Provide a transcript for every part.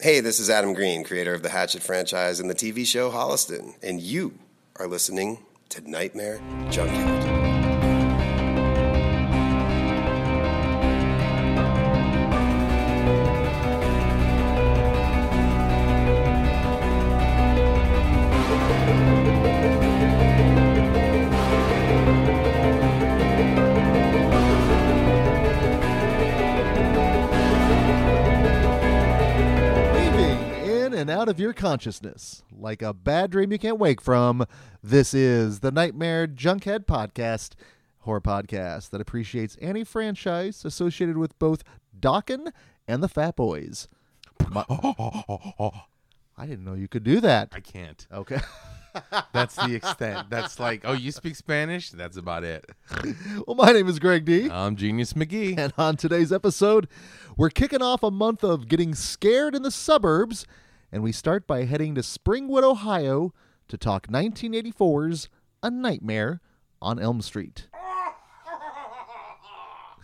Hey, this is Adam Green, creator of the Hatchet franchise and the TV show Holliston, and you are listening to Nightmare Junkhead. Consciousness like a bad dream you can't wake from. This is the Nightmare Junkhead podcast, horror podcast that appreciates any franchise associated with both Dokken and the Fat Boys. My- I didn't know you could do that. I can't. Okay. That's the extent. That's like, oh, you speak Spanish? That's about it. well, my name is Greg D. I'm Genius McGee. And on today's episode, we're kicking off a month of getting scared in the suburbs, and we start by heading to Springwood, Ohio to talk 1984's A Nightmare on Elm Street.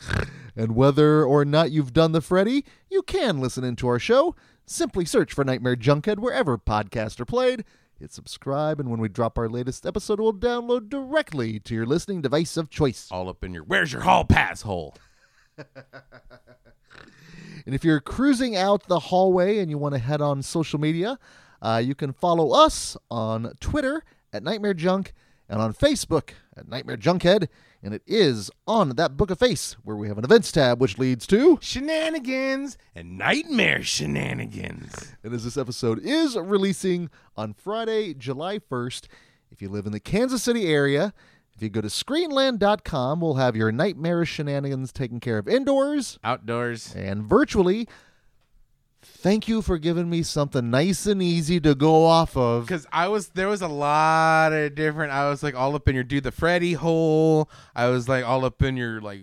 and whether or not you've done the Freddy, you can listen into our show. Simply search for Nightmare Junkhead wherever podcasts are played. Hit subscribe, and when we drop our latest episode, we'll download directly to your listening device of choice. All up in your, where's your hall pass hole? And if you're cruising out the hallway and you want to head on social media, uh, you can follow us on Twitter at Nightmare Junk and on Facebook at Nightmare Junkhead. And it is on that book of face where we have an events tab, which leads to. Shenanigans and nightmare shenanigans. And as this episode is releasing on Friday, July 1st, if you live in the Kansas City area, if you go to screenland.com, we'll have your nightmarish shenanigans taken care of indoors Outdoors. and virtually. Thank you for giving me something nice and easy to go off of. Because I was, there was a lot of different, I was like all up in your do the Freddy hole. I was like all up in your like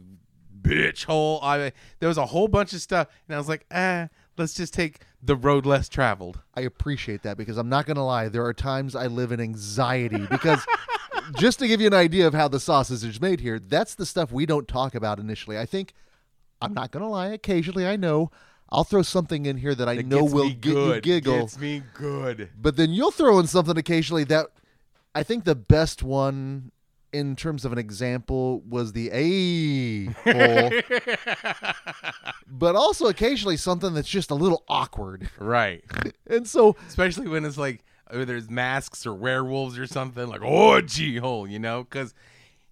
bitch hole. I There was a whole bunch of stuff. And I was like, eh, let's just take the road less traveled. I appreciate that because I'm not going to lie. There are times I live in anxiety because just to give you an idea of how the sausage is made here, that's the stuff we don't talk about initially. I think, I'm not going to lie, occasionally I know I'll throw something in here that I That know will get you good. giggle. Gets me good. But then you'll throw in something occasionally that I think the best one in terms of an example was the A hole. but also occasionally something that's just a little awkward. Right. And so especially when it's like uh, there's masks or werewolves or something like orgy hole, you know, because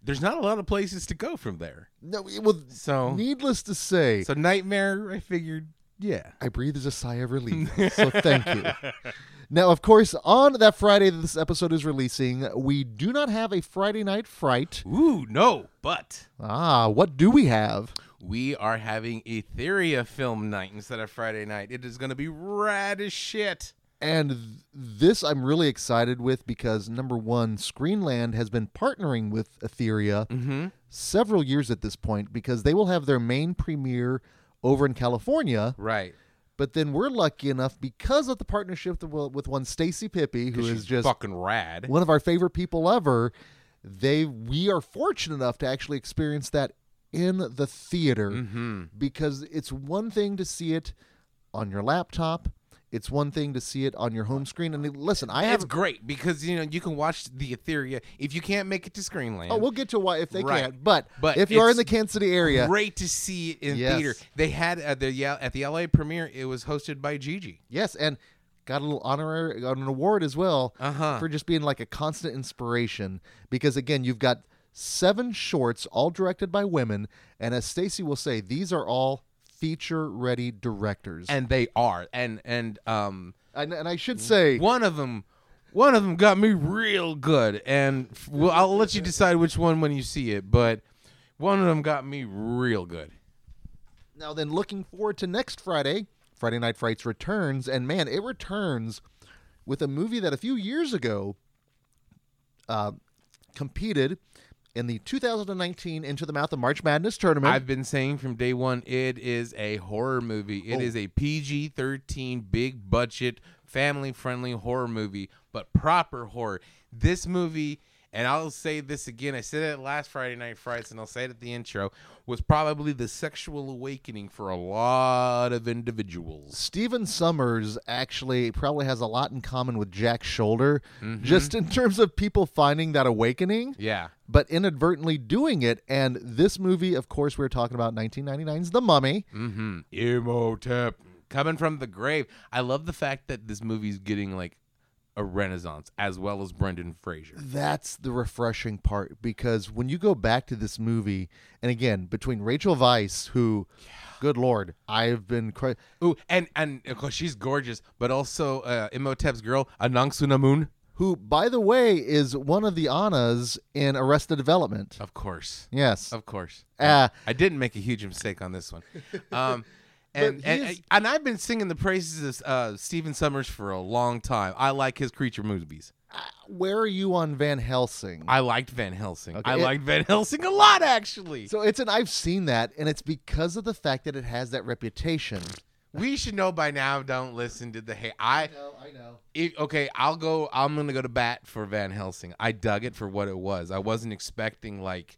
there's not a lot of places to go from there. no, it- well, So, needless to say, so nightmare. I figured, yeah, I breathe as a sigh of relief. so thank you. Now, of course, on that Friday that this episode is releasing, we do not have a Friday night fright. ooh no, but Ah, what do we have? we are having Etheria film night instead of Friday night. It is going to be rad as shit. And th- this I'm really excited with because number one, Screenland has been partnering with Etheria Mm-hmm. several years at this point because they will have their main premiere over in California. Right. But then we're lucky enough because of the partnership with with one Stacy Pippi, who is just fucking rad. one of our favorite people ever. They we are fortunate enough to actually experience that in the theater Mm-hmm. because it's one thing to see it on your laptop. It's one thing to see it on your home screen. And listen, I have It's great because you know you can watch the Etheria if you can't make it to Screenland. Oh, we'll get to why if they Right. can't. But, But if you are in the Kansas City area, Great to see it in Yes. theater. They had at the yeah, at the LA premiere. It was hosted by Gigi. yes, and got a little honorary got an award as well Uh-huh. for just being like a constant inspiration. Because again, you've got seven shorts, all directed by women, and as Stacy will say, these are all feature-ready directors. and they are. And and um and, and I should say, one of them one of them got me real good. And f- well I'll let you decide which one when you see it but one of them got me real good. Now then, looking forward to next Friday, Friday Night Frights returns, and man, it returns with a movie that a few years ago uh, competed in the 2019 Into the Mouth of March Madness tournament. I've been saying from day one it is a horror movie It Oh. is a PG-13 big budget family friendly horror movie but proper horror this movie and I'll say this again. I said it last Friday Night Frights, and I'll say it at the intro. Was probably the sexual awakening for a lot of individuals. Stephen Sommers actually probably has a lot in common with Jack Sholder, Mm-hmm. just in terms of people finding that awakening, Yeah, but inadvertently doing it. And this movie, of course, we are talking about 1999's The Mummy. mm-hmm. Imhotep coming from the grave. I love the fact that this movie's getting like a renaissance as well as Brendan Fraser. That's the refreshing part because when you go back to this movie, and again, between Rachel Weisz, who, good lord, I've been. Cra- Ooh, and and of course she's gorgeous, but also uh, Imhotep's girl, Anck-su-namun. who, by the way, is one of the Annas in Arrested Development. Of course, Yes. of course. Uh, I didn't make a huge mistake on this one. Um, and, and, and I've been singing the praises of uh, Stephen Sommers for a long time. I like his creature movies. where are you on Van Helsing? I liked Van Helsing. Okay, I it- liked Van Helsing a lot, actually. so it's an I've seen that, and it's because of the fact that it has that reputation. we should know by now. Don't listen to the hate. I know, I know. it, okay. I'll go. I'm gonna go to bat for Van Helsing. I dug it for what it was. I wasn't expecting like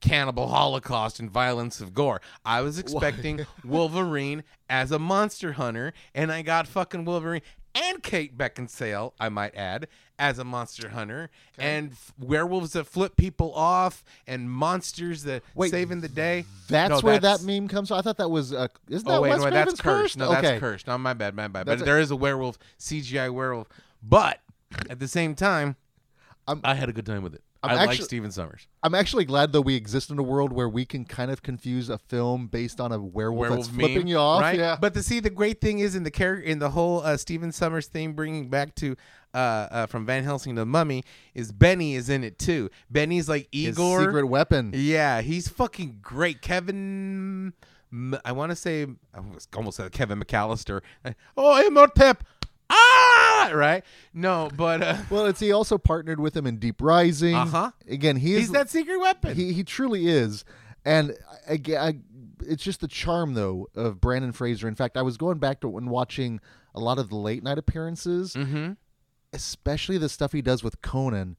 cannibal holocaust and violence of gore. I was expecting Wolverine as a monster hunter, and I got fucking Wolverine and Kate Beckinsale, I might add, as a monster hunter, and f- werewolves that flip people off, and monsters that Wait, saving the day. That's No, where that's- that meme comes from. I thought that was. Uh, isn't that Oh wait, Wes no, that's cursed. No, okay. that's cursed. No, my bad, my bad. That's but a- there is a werewolf, CGI werewolf. But at the same time, I'm- I had a good time with it. I'm I like Stephen Sommers. I'm actually glad though we exist in a world where we can kind of confuse a film based on a werewolf, Werewolf that's flipping you off. right? Yeah. But to see the great thing is in the character in the whole uh, Stephen Sommers thing, bringing back to uh, uh, from Van Helsing to the Mummy, is Benny is in it too. Benny's like His Igor. secret weapon. Yeah, he's fucking great. Kevin, I want to say, I was almost said Kevin McAllister. Oh, Imhotep. Ah, right? No, but uh, Well, it's he also partnered with him in Deep Rising. Uh-huh. Again, he is he's that secret weapon. he he truly is, and I- it's just the charm though of Brendan Fraser. In fact, I was going back to when watching a lot of the late night appearances, mm-hmm. especially the stuff he does with Conan.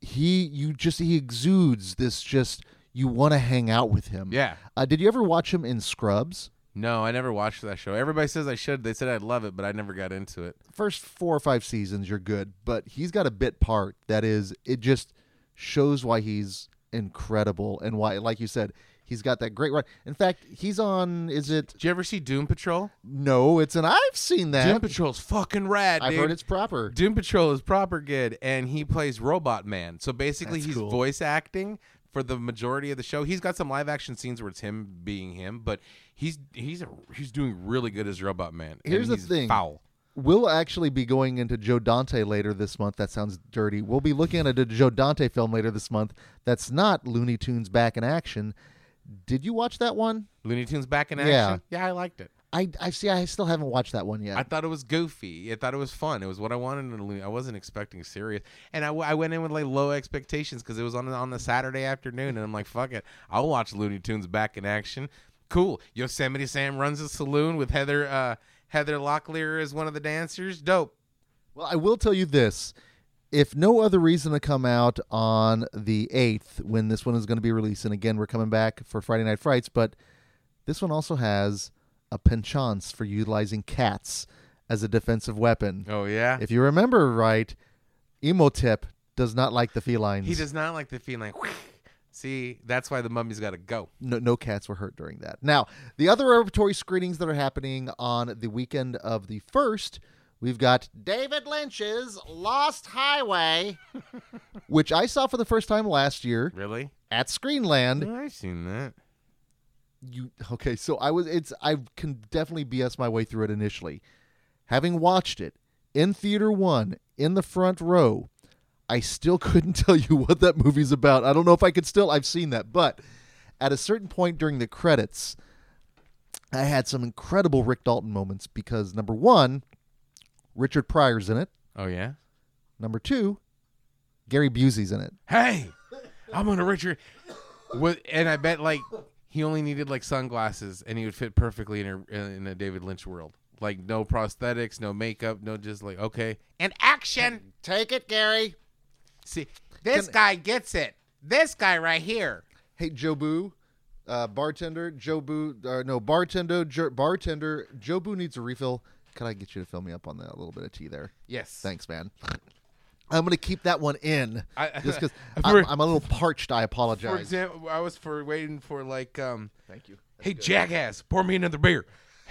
He you just he exudes this just you want to hang out with him. Yeah. Uh, did you ever watch him in Scrubs? No, I never watched that show. Everybody says I should. They said I'd love it, but I never got into it. First four or five seasons, you're good, but he's got a bit part that is it just shows why he's incredible and why, like you said, he's got that great run. In fact, he's on. Is it? Did you ever see Doom Patrol? No, it's an. I've seen that. Doom Patrol's fucking rad, I've dude. heard it's proper. Doom Patrol is proper good, and he plays Robot Man. So basically, That's he's cool. voice acting for the majority of the show. He's got some live action scenes where it's him being him, but he's he's a, he's doing really good as Robot Man. Here's the thing. foul. We'll actually be going into Joe Dante later this month. That sounds dirty. We'll be looking at a Joe Dante film later this month. That's not Looney Tunes back in action. Did you watch that one? Looney Tunes back in action. Yeah, yeah I liked it. I I see. I still haven't watched that one yet. I thought it was goofy. I thought it was fun. It was what I wanted in a Looney. I wasn't expecting serious, and I, I went in with like low expectations because it was on on the Saturday afternoon, and I'm like, fuck it, I'll watch Looney Tunes back in action. Cool. Yosemite Sam runs a saloon with Heather uh, Heather Locklear as one of the dancers. Dope. Well, I will tell you this. If no other reason to come out on the 8th when this one is going to be released, and again, we're coming back for Friday Night Frights, but this one also has a penchant for utilizing cats as a defensive weapon. Oh yeah. If you remember right, Imhotep does not like the felines. he does not like the feeling. See, that's why the mummy's got to go. no, no cats were hurt during that. Now, the other repertory screenings that are happening on the weekend of the 1st, we've got David Lynch's Lost Highway, which I saw for the first time last year Really? at Screenland. Oh, I've seen that. You okay, so I was it's I can definitely BS my way through it initially. Having watched it in theater 1 in the front row, I still couldn't tell you what that movie's about. I don't know if I could still I've seen that, but at a certain point during the credits, I had some incredible Rick Dalton moments because number 1, Richard Pryor's in it. Oh yeah. Number 2, Gary Busey's in it. hey, I'm on a Richard. What? And I bet like he only needed like sunglasses, and he would fit perfectly in a in a David Lynch world. Like no prosthetics, no makeup, no just like okay. And action. Take it, Gary. See, this Can- guy gets it. This guy right here. Hey, Jobu, uh, bartender, Jobu, uh, no, bartender, jo- bartender, Jobu needs a refill. Can I get you to fill me up on that? Little bit of tea there. Yes. Thanks, man. I'm going to keep that one in I- just because I'm, I'm a little parched. I apologize. For example, I was for waiting for like, um, Thank you. hey jackass, pour me another beer.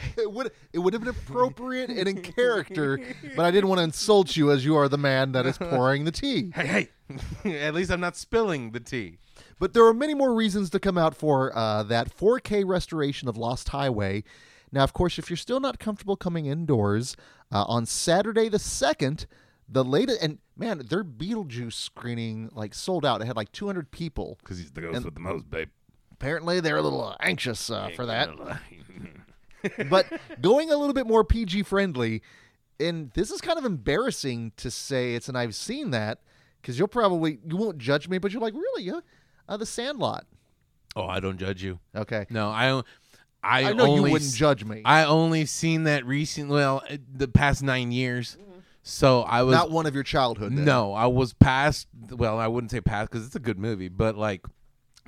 It would it would have been appropriate and in character, but I didn't want to insult you as you are the man that is pouring the tea. Hey, hey. At least I'm not spilling the tea. But there are many more reasons to come out for uh, that 4K restoration of Lost Highway. Now, of course, if you're still not comfortable coming indoors, uh, on Saturday the 2nd, the latest, and man, their Beetlejuice screening like sold out. It had like 200 people. Because he's the ghost with the most, babe. Apparently, they're a little anxious uh, for that. But going a little bit more PG friendly, and this is kind of embarrassing to say it's, and I've seen that because you'll probably, you won't judge me, but you're like, really? Yeah? Uh, the Sandlot. Oh, I don't judge you. Okay. No, I. I, I know you wouldn't judge me. I only seen that recent. Well, uh, the past nine years. So I was Not one of your childhood. Then. no, I was past. Well, I wouldn't say past because it's a good movie, but like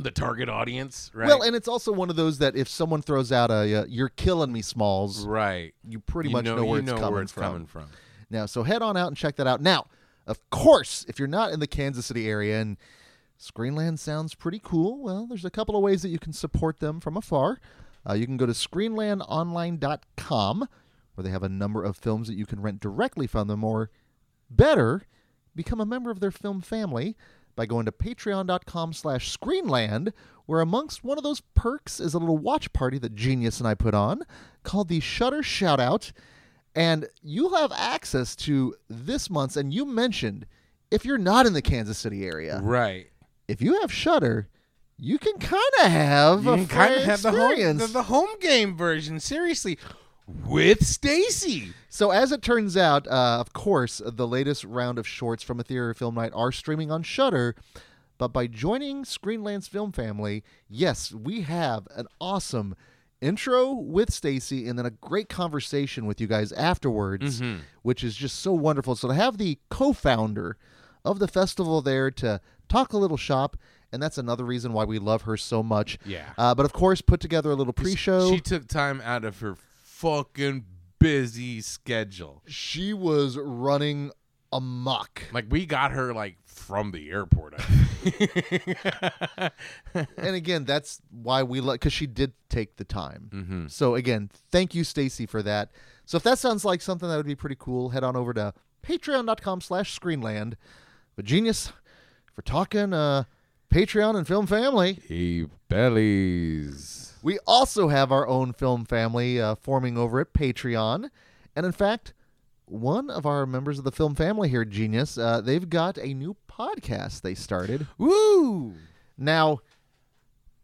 the target audience, right? Well, and it's also one of those that if someone throws out a uh, "You're killing me, Smalls," right, you pretty You much know, know, where it's know coming where it's from. coming from. Now, so head on out and check that out. Now, of course, if you're not in the Kansas City area and Screenland sounds pretty cool, well, there's a couple of ways that you can support them from afar. Uh, you can go to screenlandonline.com where they have a number of films that you can rent directly from them, or better, become a member of their film family by going to patreon.com slash screenland where amongst one of those perks is a little watch party that genius and i put on called the Shudder shoutout and you'll have access to this month's and you mentioned if you're not in the kansas city area Right. if you have Shudder you can kind of have You a can kind of have the home, the, the home game version. Seriously, with Stacy. So, as it turns out, uh, of course, the latest round of shorts from Etheria film night are streaming on Shudder. But by joining Screenland's film family, yes, we have an awesome intro with Stacy and then a great conversation with you guys afterwards, which is just so wonderful. So to have the co-founder of the festival there to talk a little shop, and that's another reason why we love her so much. Yeah. Uh, but of course, put together a little pre-show. She took time out of her fucking busy schedule. she was running amok. Like we got her like from the airport. And again, that's why we like because she did take the time. Mm-hmm. So again, thank you, Stacy, for that. So if that sounds like something that would be pretty cool, head on over to patreon.com/slash Screenland. But genius for talking uh, Patreon and film family. He bellies. We also have our own film family uh, forming over at Patreon, and in fact. One of our members of the film family here, Genius, uh, they've got a new podcast they started. Woo! Now,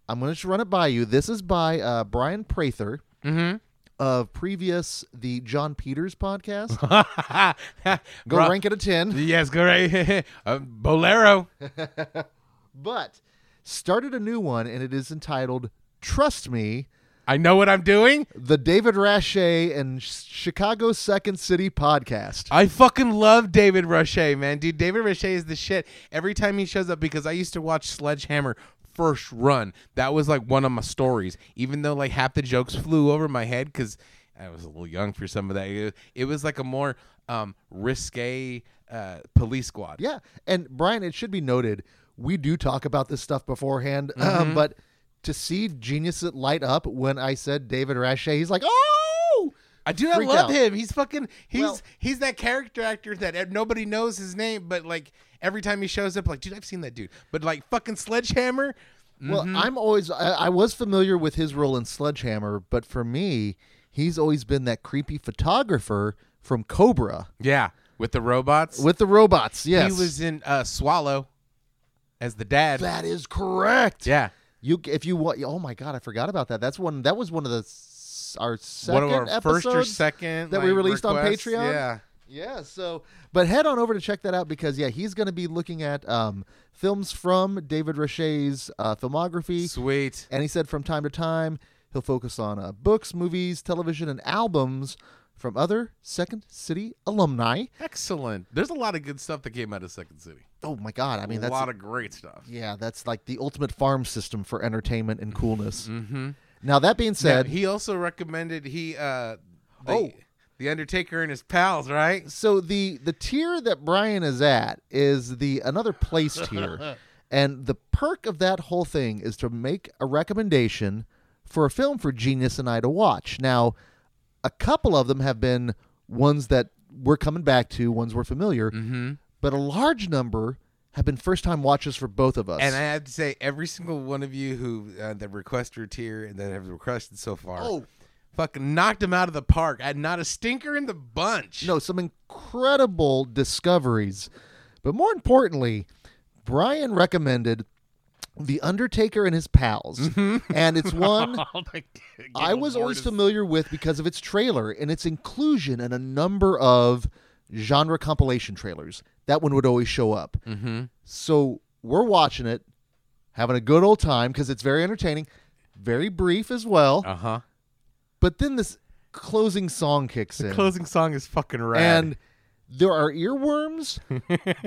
I'm going to run it by you. This is by uh, Brian Prather Mm-hmm. of previous the John Peters podcast. Go Bro- rank it a 10. Yes, go right. uh, Bolero. But started a new one, and it is entitled Trust Me, I know what I'm doing. the David Rasche and Ch- Chicago Second City podcast. I fucking love David Rasche, man. Dude, David Rasche is the shit. Every time he shows up, because I used to watch Sledgehammer first run. That was like one of my stories. Even though like half the jokes flew over my head because I was a little young for some of that. It, it was like a more um, risque uh, police squad. Yeah. And Brian, it should be noted, we do talk about this stuff beforehand, Mm-hmm. um, but to see Genius light up when I said David Rasche, he's like, oh! I do. Freaked love out. him. He's fucking. He's Well- he's that character actor that nobody knows his name, but like every time he shows up, like, dude, I've seen that dude. But like fucking Sledgehammer. Well, Mm-hmm. I'm always I, I was familiar with his role in Sledgehammer, but for me, he's always been that creepy photographer from Cobra Yeah, with the robots. with the robots. Yes, He was in uh, Swallow as the dad. That is correct. yeah, You if you want. Oh my god, I forgot about that. That's one. That was one of the our one second of our first or second that we like, released on. Patreon? Yeah, Yeah, so but head on over to check that out because yeah, he's going to be looking at um, films from David Rasche's uh, filmography, sweet. and he said from time to time he'll focus on uh, books, movies, television, and albums from other Second City alumni. Excellent. There's a lot of good stuff that came out of Second City. Oh my God! I mean, that's a lot of great stuff. yeah, that's like the ultimate farm system for entertainment and coolness. Mm-hmm. Now that being said, he also recommended he uh the, Oh. the Undertaker and his pals, right? so the the tier that Brian is at is the another place tier, and the perk of that whole thing is to make a recommendation for a film for Genius and I to watch. Now, a couple of them have been ones that we're coming back to, ones we're familiar, Mm-hmm. But a large number have been first time watches for both of us. And I have to say, every single one of you who uh, that requested a tier and that have requested so far, oh fucking knocked him out of the park. I had not a stinker in the bunch. no, some incredible discoveries, but more importantly, Brian recommended The Undertaker and His Pals, and it's one I was always familiar with because of its trailer and its inclusion in a number of genre compilation trailers. That one would always show up. Mm-hmm. So we're watching it, having a good old time because it's very entertaining, very brief as well. Uh huh. But then this closing song kicks in. Closing song is fucking rad. and there are earworms,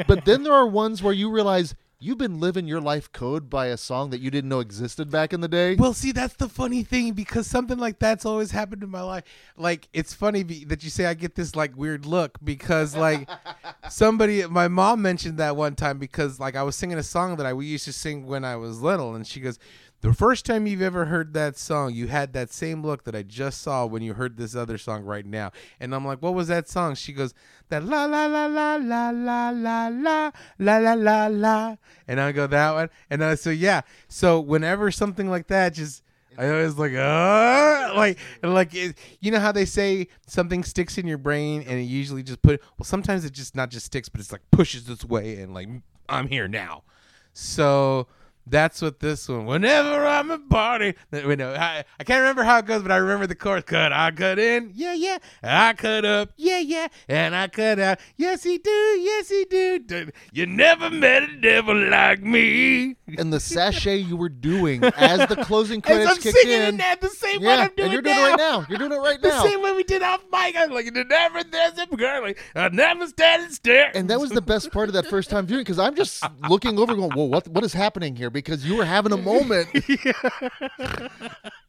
but then there are ones where you realize you've been living your life code by a song that you didn't know existed back in the day. Well, see, that's the funny thing because something like that's always happened in my life. Like, it's funny be- that you say I get this like weird look because like somebody, my mom mentioned that one time because like I was singing a song that I we used to sing when I was little, and she goes, "The first time you've ever heard that song, you had that same look that I just saw when you heard this other song right now." And I'm like, "What was that song?" She goes, "That la la la la la la la la la la la la," and I go that one, and uh, so yeah, so whenever something like that just I always like, uh, like, like, it, you know how they say something sticks in your brain, and it usually just put. Well, sometimes it just not just sticks, but it's like pushes its way, and like I'm here now. So that's what this one. Whenever I'm a party, you know, I, I can't remember how it goes, but I remember the chorus. Cut, I cut in, yeah, yeah. I cut up, yeah, yeah, and I cut out. Yes, he do, yes, he do. do. You never met a devil like me. and the sachet you were doing as the closing credits I'm singing in. that, the same yeah, one doing and you're doing now. it right now. You're doing it right The now. The same way we did off mic. I'm like, you never there's a girl. Like, I never standing still. And that was the best part of that first time viewing because I'm just looking over, going, whoa, what what is happening here?" Because you were having a moment,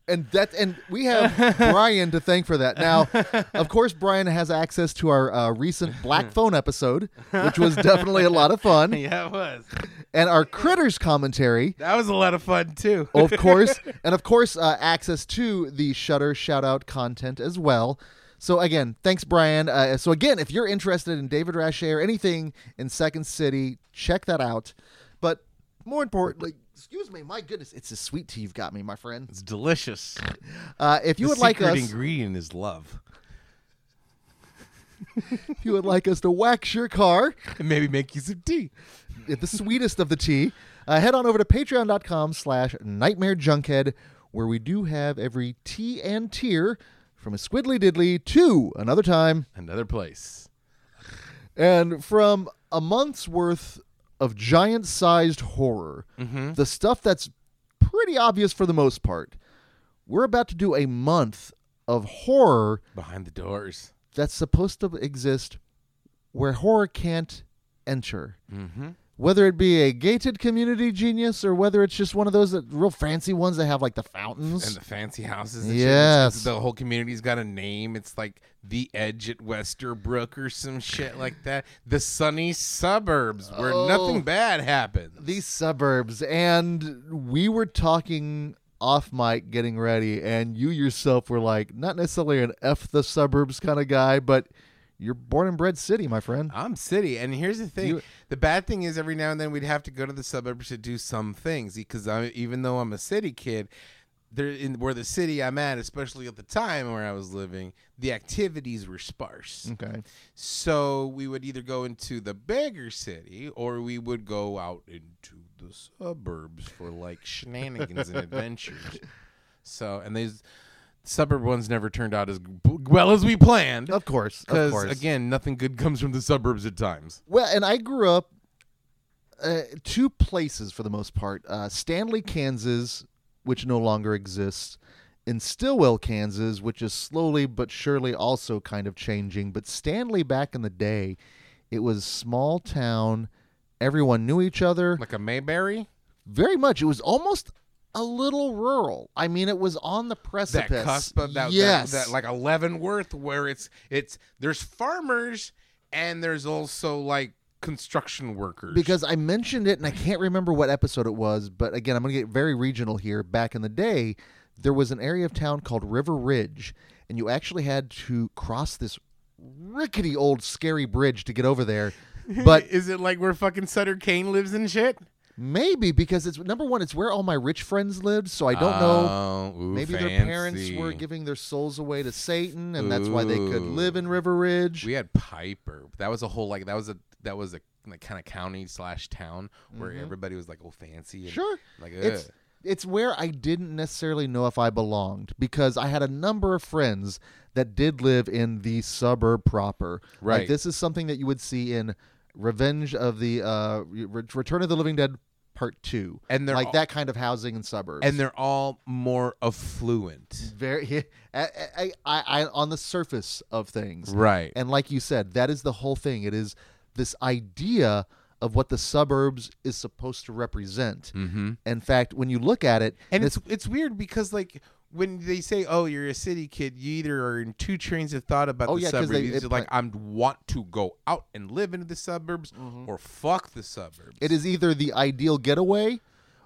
and that and we have Brian to thank for that. Now, of course, Brian has access to our uh, recent Black Phone episode, which was definitely a lot of fun, yeah, it was. and our Critters commentary. That was a lot of fun too. of course, and of course, uh, access to the Shudder shout out content as well. So again, thanks, Brian. Uh, so again, if you're interested in David Rasche or anything in Second City, check that out. More importantly, excuse me, my goodness, it's a sweet tea you've got me, my friend. It's delicious. Uh, if you the would like secret us, ingredient is love. if you would like us to wax your car, And maybe make you some tea. the sweetest of the tea, uh, head on over to patreon.com slash nightmare junkhead, where we do have every tea and tier from a squiddly diddly to another time Another place. and from a month's worth of giant sized horror, Mm-hmm. the stuff that's pretty obvious for the most part. We're about to do a month of horror Behind the doors. that's supposed to exist where horror can't enter. Mm-hmm. Whether it be a gated community genius or whether it's just one of those that, real fancy ones that have like the fountains. And the fancy houses. And. Yes. The whole community's got a name. It's like the Edge at Westerbrook or some shit like that. The sunny suburbs where Oh. nothing bad happens. these suburbs and we were talking off mic getting ready and you yourself were like not necessarily an f the suburbs kind of guy but you're born and bred city my friend I'm city, and here's the thing: You- the bad thing is every now and then we'd have to go to the suburbs to do some things because I, even though I'm a city kid, there in where the city I'm at, especially at the time where I was living, the activities were sparse. okay So we would either go into the bigger city or we would go out into the suburbs for like shenanigans and adventures. So and these suburb ones never turned out as well as we planned. of course of Because course again, nothing good comes from the suburbs at times. well and i grew up uh, two places for the most part uh, stanley kansas which no longer exists in Stilwell, Kansas, which is slowly but surely also kind of changing. But Stanley back in the day, it was small town. Everyone knew each other. Like a Mayberry? Very much. It was almost a little rural. I mean, it was on the That precipice. cusp of that, that- yes. that, like a Leavenworth where it's it's there's farmers and there's also like construction workers. because I mentioned it and I can't remember what episode it was, but again, I'm going to get very regional here. Back in the day, there was an area of town called River Ridge, and you actually had to cross this rickety old scary bridge to get over there. But is it like where fucking Sutter Kane lives and shit? Maybe because it's number one, it's where all my rich friends lived, so I don't know. Oh, ooh, Maybe their parents fancy. were giving their souls away to Satan, and that's why they could live in River Ridge. We had Piper. That was a whole like that was a that was a like kind of county slash town where everybody was like oh fancy. And. Sure. Like it's ugh. it's where I didn't necessarily know if I belonged because I had a number of friends that did live in the suburb proper. Like Right. this is something that you would see in Revenge of the uh Re- Return of the Living Dead Part 2. And they're like all- that kind of housing in suburbs. and they're all more affluent. very I, I, I, I on the surface of things. Right. And like you said, that is the whole thing. It is this idea of what the suburbs is supposed to represent. Mm-hmm. In fact, when you look at it, And this- it's it's weird because like when they say, "Oh, you're a city kid," you either are in two trains of thought about Oh, the yeah, 'cause suburbs. they- You're it like, I want to go out and live in the suburbs, mm-hmm. or fuck the suburbs. It is either the ideal getaway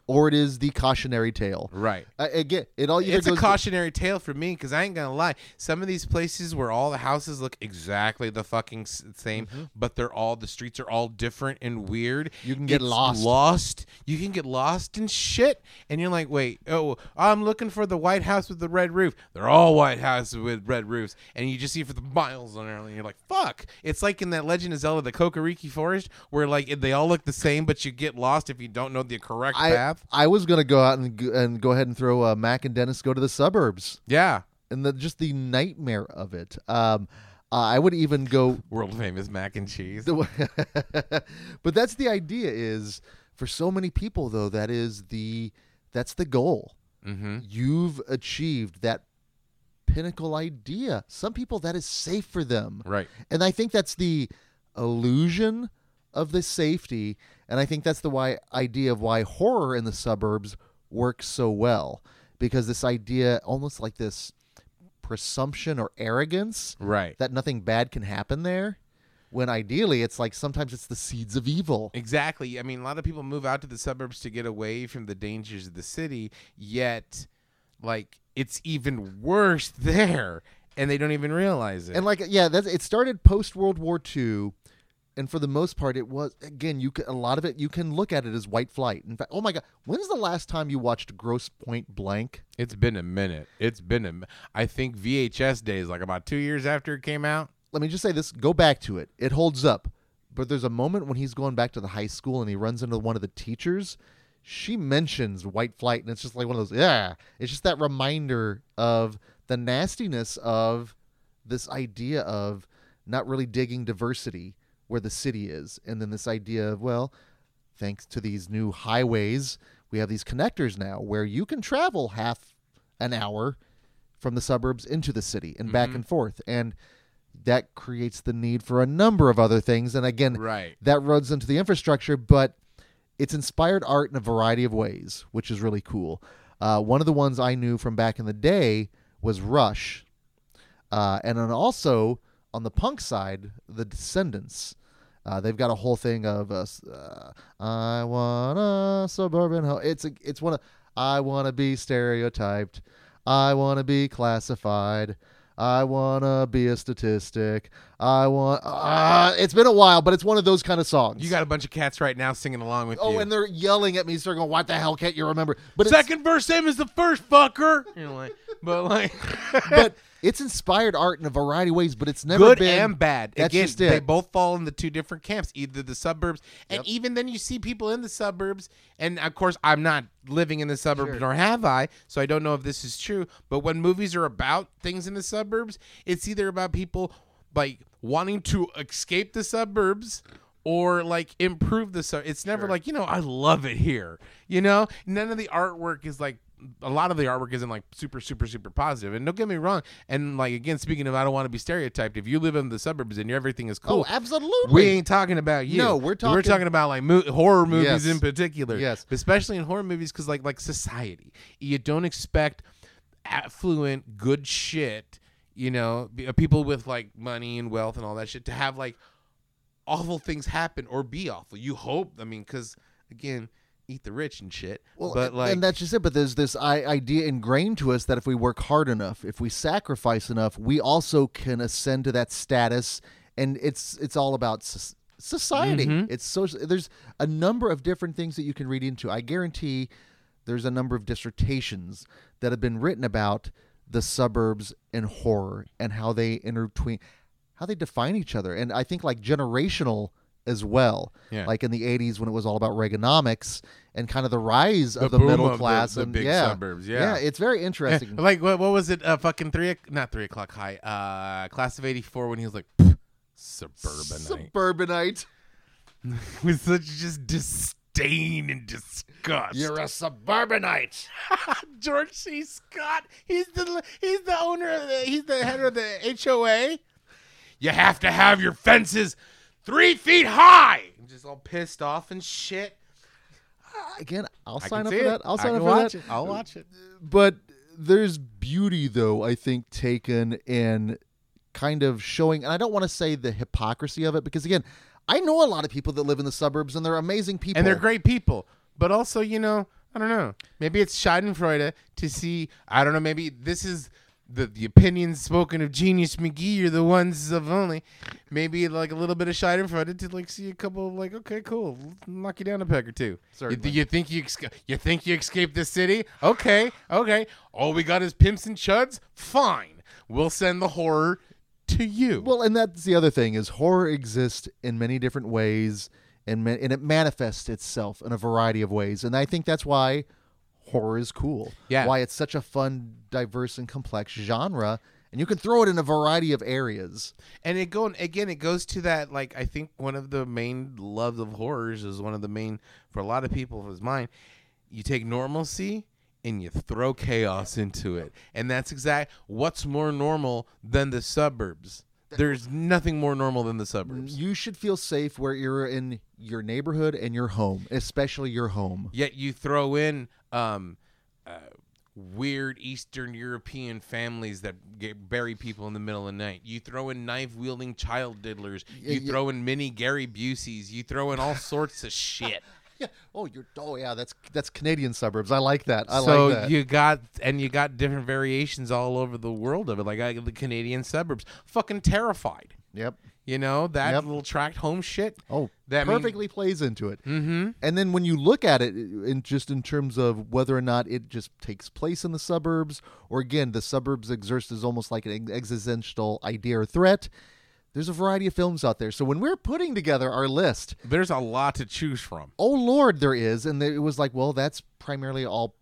or it is the cautionary tale. right. Uh, again, it all It's a cautionary tale for me because I ain't gonna lie. Some of these places where all the houses look exactly the fucking same, but they're all the streets are all different and weird. You can get lost. Lost. You can get lost in shit, and you're like, wait, oh, I'm looking for the White House with the red roof. They're all White Houses with red roofs, and you just see for the miles on there, and you're like, fuck. It's like in that Legend of Zelda, the Kokoriki Forest, where like they all look the same, but you get lost if you don't know the correct I, path. I was gonna go out and go, and go ahead and throw uh, Mac and Dennis go to the suburbs Yeah. and the just the nightmare of it. Um, uh, I would even go, World famous mac and cheese. but that's the idea. Is for so many people though that is the that's the goal. Mm-hmm. You've achieved that pinnacle idea. Some people that is safe for them. Right. And I think that's the illusion of the safety. And I think that's the why idea of why horror in the suburbs works so well. Because this idea, almost like this presumption or arrogance Right. that nothing bad can happen there, when ideally it's like sometimes it's the seeds of evil. Exactly. I mean, a lot of people move out to the suburbs to get away from the dangers of the city, yet, like, it's even worse there, and they don't even realize it. And like yeah, that's it started post World War II, and for the most part, it was again you can, a lot of it you can look at it as white flight. In fact, oh my god, when's the last time you watched Grosse Pointe Blank? it's been a minute. It's been a. I think VHS days, like about two years after it came out. Let me just say this: go back to it. It holds up. But there's a moment when he's going back to the high school and he runs into one of the teachers. She mentions white flight, and it's just like one of those. Yeah, it's just that reminder of the nastiness of this idea of not really digging diversity where the city is, and then this idea of well, thanks to these new highways, we have these connectors now where you can travel half an hour from the suburbs into the city and back and forth, and that creates the need for a number of other things. And again, Right. that runs into the infrastructure, but it's inspired art in a variety of ways, which is really cool. Uh, one of the ones I knew from back in the day was Rush, uh, and then also on the punk side, the Descendents. Uh, they've got a whole thing of uh, uh, I want a suburban home. It's a, it's one of I want to be stereotyped. I want to be classified. I want to be a statistic. I want. Uh, it's been a while, but it's one of those kind of songs. You got a bunch of cats right now singing along with you. oh, you. and they're yelling at me, so they're going, "What the hell can't you remember?" But it's, second verse same as the first fucker. You know, like, but like, but it's inspired art in a variety of ways. But it's never good been and bad. That's Again, just it. they both fall in the two different camps, either the suburbs, and Yep. even then you see people in the suburbs. And of course, I'm not living in the suburbs, Sure. nor have I, so I don't know if this is true. But when movies are about things in the suburbs, it's either about people like wanting to escape the suburbs. Or like improve the sub. It's never like you know I love it here. You know, none of the artwork is like a lot of the artwork isn't like super super super positive and don't get me wrong and like again speaking of i don't want to be stereotyped if you live in the suburbs and your everything is cool Oh, absolutely. we ain't talking about you. No, we're We're talking- talking about like mo- horror movies Yes. in particular. Yes. especially in horror movies because like like society, you don't expect affluent, good shit. You know, uh, people with like money and wealth and all that shit to have like awful things happen or be awful. You hope. I mean, because again, eat the rich and shit. Well, but and- like and that's just it. But there's this idea ingrained to us that if we work hard enough, if we sacrifice enough, we also can ascend to that status. And it's it's all about society. Mhm. It's social. There's a number of different things that you can read into. I guarantee there's a number of dissertations that have been written about the suburbs and horror and how they intertwine, how they define each other. And I think like generational as well. Yeah. Like in the 80s when it was all about Reaganomics and kind of the rise The of the middle of class the and big yeah, suburbs, yeah. it's very interesting. like what, what was it? Uh, fucking three, not three o'clock high. Uh, class of '84 when he was like suburbanite Suburbanite. with such just disdain and disgust. You're a suburbanite. George C. Scott. He's the he's the owner of the he's the head of the HOA. You have to have your fences three feet high. I'm just all pissed off and shit. Uh, again, I'll I sign up for it. that. I'll I sign up for watch that. it. I'll watch it. but there's beauty though i think taken in kind of showing and i don't want to say the hypocrisy of it because again i know a lot of people that live in the suburbs and they're amazing people And they're great people. But also, you know, I don't know. Maybe it's Schadenfreude to see. I don't know. Maybe this is the the opinions spoken of Genius McGee are the ones of only. Maybe like a little bit of shine in front Schadenfreude to like see a couple of like okay, cool, knock you down a peg or two. You, you think you esca- you think you escaped the city? Okay, okay. All we got is pimps and chuds. Fine, we'll send the horror to you. well and that's the other thing is horror exists in many different ways and ma- and it manifests itself in a variety of ways and i think that's why horror is cool. Yeah. why it's such a fun diverse and complex genre and you can throw it in a variety of areas. And it go again it goes to that like i think one of the main loves of horrors is one of the main for a lot of people is mine. You take normalcy and you throw chaos into it. And that's exact what's more normal than the suburbs there's nothing more normal than the suburbs You should feel safe where you're in your neighborhood and your home, especially your home. yet you throw in um uh, weird Eastern European families that get, bury people in the middle of the night. You throw in knife wielding child diddlers. You yeah. throw in mini Gary Buseys. You throw in all sorts of shit. Yeah. Oh, you're. Oh, yeah. That's that's Canadian suburbs. I like that. I so like that. you got and you got different variations all over the world of it. Like I, the Canadian suburbs, fucking terrified. yep. You know that Yep. little tract home shit. Oh, That mean- perfectly plays into it. Mm-hmm. And then when you look at it, in just in terms of whether or not it just takes place in the suburbs, or again, the suburbs exist as almost like an existential idea or threat. There's a variety of films out there. So when we're putting together our list, There's a lot to choose from. oh lord there is and it was like well that's primarily all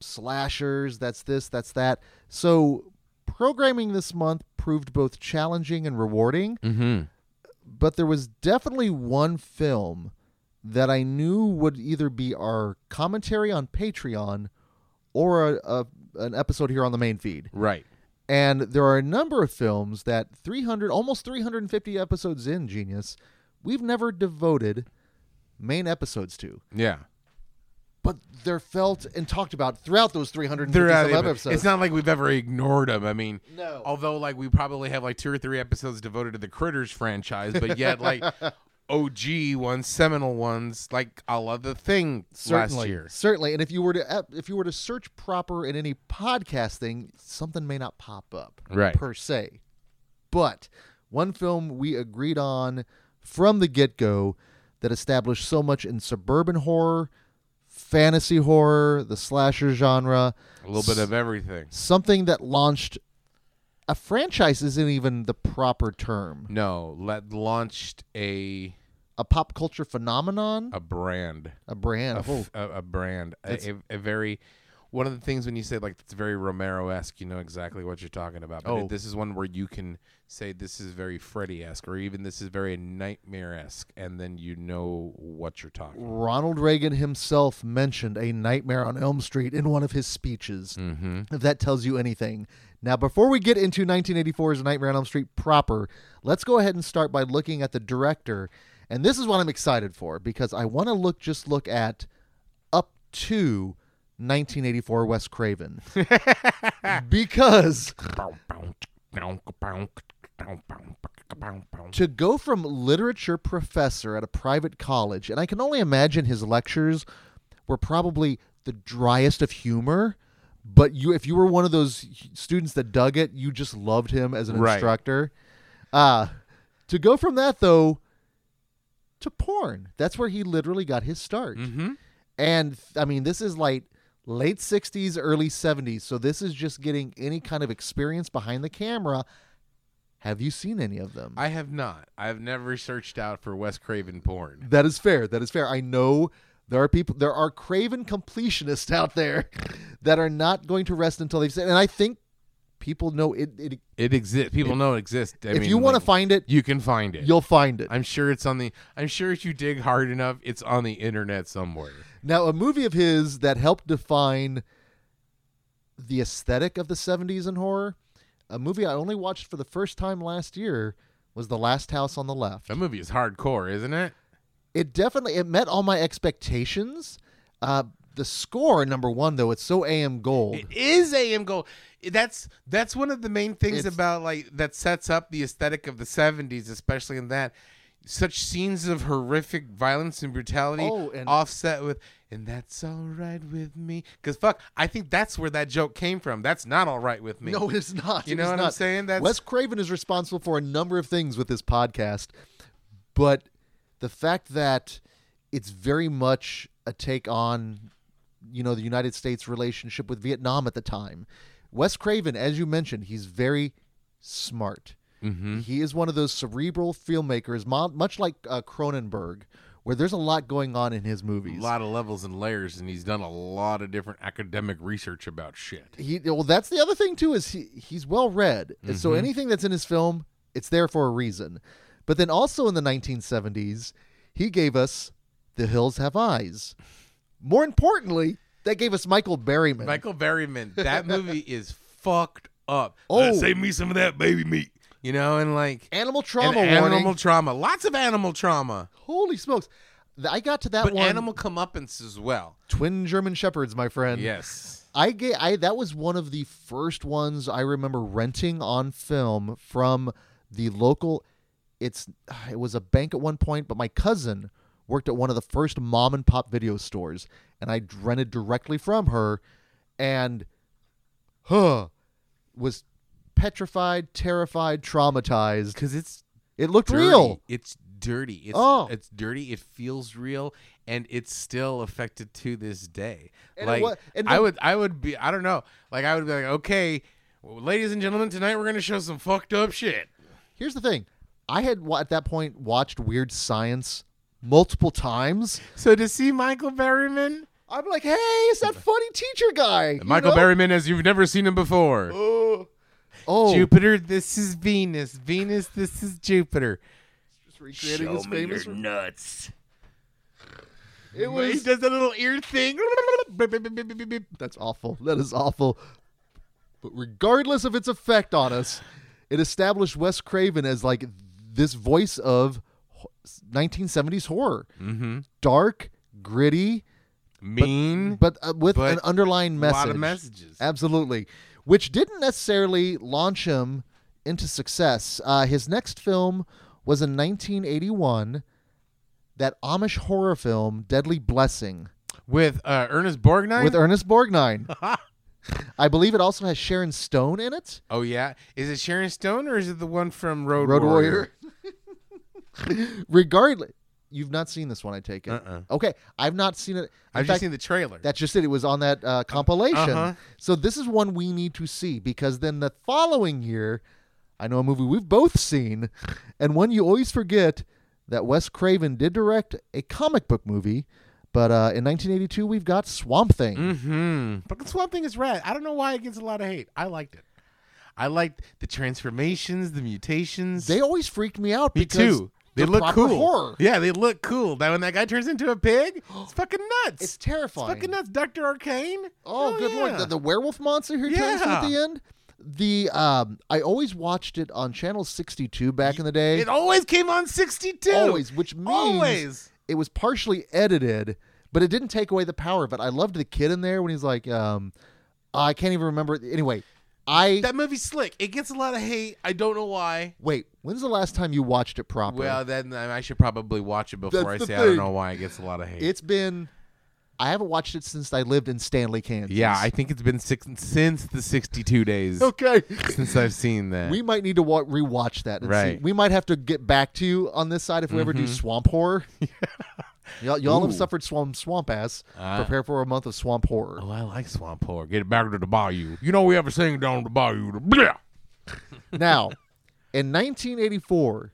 slashers that's this that's that so programming this month proved both challenging and rewarding Mm-hmm. but there was definitely one film that i knew would either be our commentary on patreon or a, a, an episode here on the main feed Right. And there are a number of films that 300 almost 350 episodes in genius we've never devoted main episodes to Yeah. but they're felt and talked about throughout those 350 some of episodes. It's not like we've ever ignored them. I mean, No. Although, like, we probably have like two or three episodes devoted to the Critters franchise, but yet, like, OG ones, seminal ones, like a lot of the thing certainly, last year. certainly. And if you were to if you were to search proper in any podcast thing, something may not pop up Right. per se. But one film we agreed on from the get go that established so much in suburban horror, fantasy horror, the slasher genre, A little bit of everything. something that launched a franchise isn't even the proper term. No, let launched a A pop culture phenomenon, a brand, a brand. a, f- Oh, a, a brand, a, a, very one of the things when you say like it's very Romero esque, you know exactly what you're talking about. But Oh. this is one where you can say this is very Freddy esque, or even this is very nightmare esque, and then you know what you're talking. about. Ronald Reagan himself mentioned a Nightmare on Elm Street in one of his speeches. Mm-hmm. If that tells you anything. Now, before we get into 1984's Nightmare on Elm Street proper, let's go ahead and start by looking at the director. And this is what I'm excited for because I want to look just look at up to 1984 Wes Craven. because to go from literature professor at a private college, and I can only imagine his lectures were probably the driest of humor. But you, if you were one of those students that dug it, you just loved him as an Right. instructor. Uh, to go from that though to porn, that's where he literally got his start. Mm-hmm. And I mean, this is like late 60s, early 70s. So this is just getting any kind of experience behind the camera. Have you seen any of them? I have not. I've never searched out for Wes Craven porn. that is fair. That is fair. I know there are people, there are craven completionists out there that are not going to rest until they've seen. And I think people know it. it It exists. People know it exists. I if mean, you want to like, find it, you can find it. you'll find it. I'm sure it's on the. I'm sure if you dig hard enough, it's on the internet somewhere. Now, a movie of his that helped define the aesthetic of the 70s in horror, a movie I only watched for the first time last year was The Last House on the Left. That movie is hardcore, isn't it? It definitely it met all my expectations. Uh, the score, number one, though, it's so AM gold. It is AM Gold. That's that's one of the main things It's- about like that sets up the aesthetic of the '70s, especially in that such scenes of horrific violence and brutality, Oh, and- offset with "and that's all right with me." Because fuck, I think that's where that joke came from. That's not all right with me. No, it is not. You It know what I'm not. saying? That's- Wes Craven is responsible for a number of things with this podcast, but the fact that it's very much a take on, you know, the United States relationship with Vietnam at the time. Wes Craven, as you mentioned, he's very smart. Mm-hmm. He is one of those cerebral filmmakers, much like uh, Cronenberg, where there's a lot going on in his movies. A lot of levels and layers, and he's done a lot of different academic research about shit. he well that's the other thing too is he he's well read Mm-hmm. so anything that's in his film it's there for a reason but then also in the 1970s he gave us the hills have eyes. More importantly that gave us michael berryman. Michael Berryman, that movie is fucked up. Oh. Uh, save me some of that baby meat. You know, and like animal trauma and warning. animal trauma, lots of animal trauma, holy smokes. I got to that but one. animal comeuppance as well. twin german shepherds my friend. Yes, I get I that was one of the first ones I remember renting on film from the local it's ah, it was a bank at one point, but my cousin worked at one of the first mom and pop video stores and I rented directly from her and huh was petrified, terrified, traumatized. because it's It looked dirty. real. It's dirty. It's Oh. it's dirty. It feels real, and it's still affected to this day. And like wa- and I would, I would be, I don't know. Like I would be like, okay, well, ladies and gentlemen, tonight we're gonna show some fucked up shit. Here's the thing. I had at that point watched Weird Science multiple times. So to see Michael Berryman, I'm like, "Hey, it's that funny teacher guy." Michael know? Berryman as you've never seen him before. Oh. Oh, Jupiter, this is Venus. Venus, this is Jupiter. just recreating his famous. nuts. It was, He was does a little ear thing. that's awful. That is awful. But regardless of its effect on us, it established Wes Craven as like this voice of 1970s horror. Mm-hmm. Dark, gritty, Mean. but uh, with But an underlying message. a lot of messages. Absolutely. Which didn't necessarily launch him into success. Uh, his next film was in 1981, that Amish horror film, Deadly Blessing, With uh, Ernest Borgnine. with Ernest Borgnine. I believe it also has Sharon Stone in it. oh yeah, is it Sharon Stone or is it the one from Road, Road Warrior? Warrior. Regardless, you've not seen this one, I take it. Uh-uh. Okay, I've not seen it. In I've fact, just seen the trailer. That's just it. It was on that uh, compilation. uh-huh. So this is one we need to see because then the following year, I know a movie we've both seen, and one you always forget that Wes Craven did direct a comic book movie But uh, in 1982, we've got Swamp Thing. Mm-hmm. Fucking Swamp Thing is rad. I don't know why it gets a lot of hate. I liked it. I liked the transformations, the mutations. They always freaked me out Me because too. They they're look cool. Horror. Yeah, they look cool. That when that guy turns into a pig, it's fucking nuts. It's terrifying. fucking nuts. Doctor Arcane. Oh, Hell good lord! The, the werewolf monster who turns at the end. The um, I always watched it on channel 62 back in the day. It always came on sixty two. always, which means Always. it was partially edited, but it didn't take away the power of it. I loved the kid in there when he's like, um, I can't even remember. Anyway, I That movie's slick. It gets a lot of hate. I don't know why. wait. When's the last time you watched it properly? Well, then I should probably watch it before That's I the say I don't thing. know why it gets a lot of hate. it's been. I haven't watched it since I lived in Stanley, Kansas. yeah, I think it's been six since the sixty-two days okay. since I've seen that. We might need to wa- rewatch that. And Right. See. We might have to get back to you on this side if we ever do Mhm. swamp horror. y'all, y'all have suffered swamp swamp ass. Ah. Prepare for a month of swamp horror. oh, I like swamp horror. Get it back to the bayou. You know we have a sing down the bayou. Blah. now, in 1984,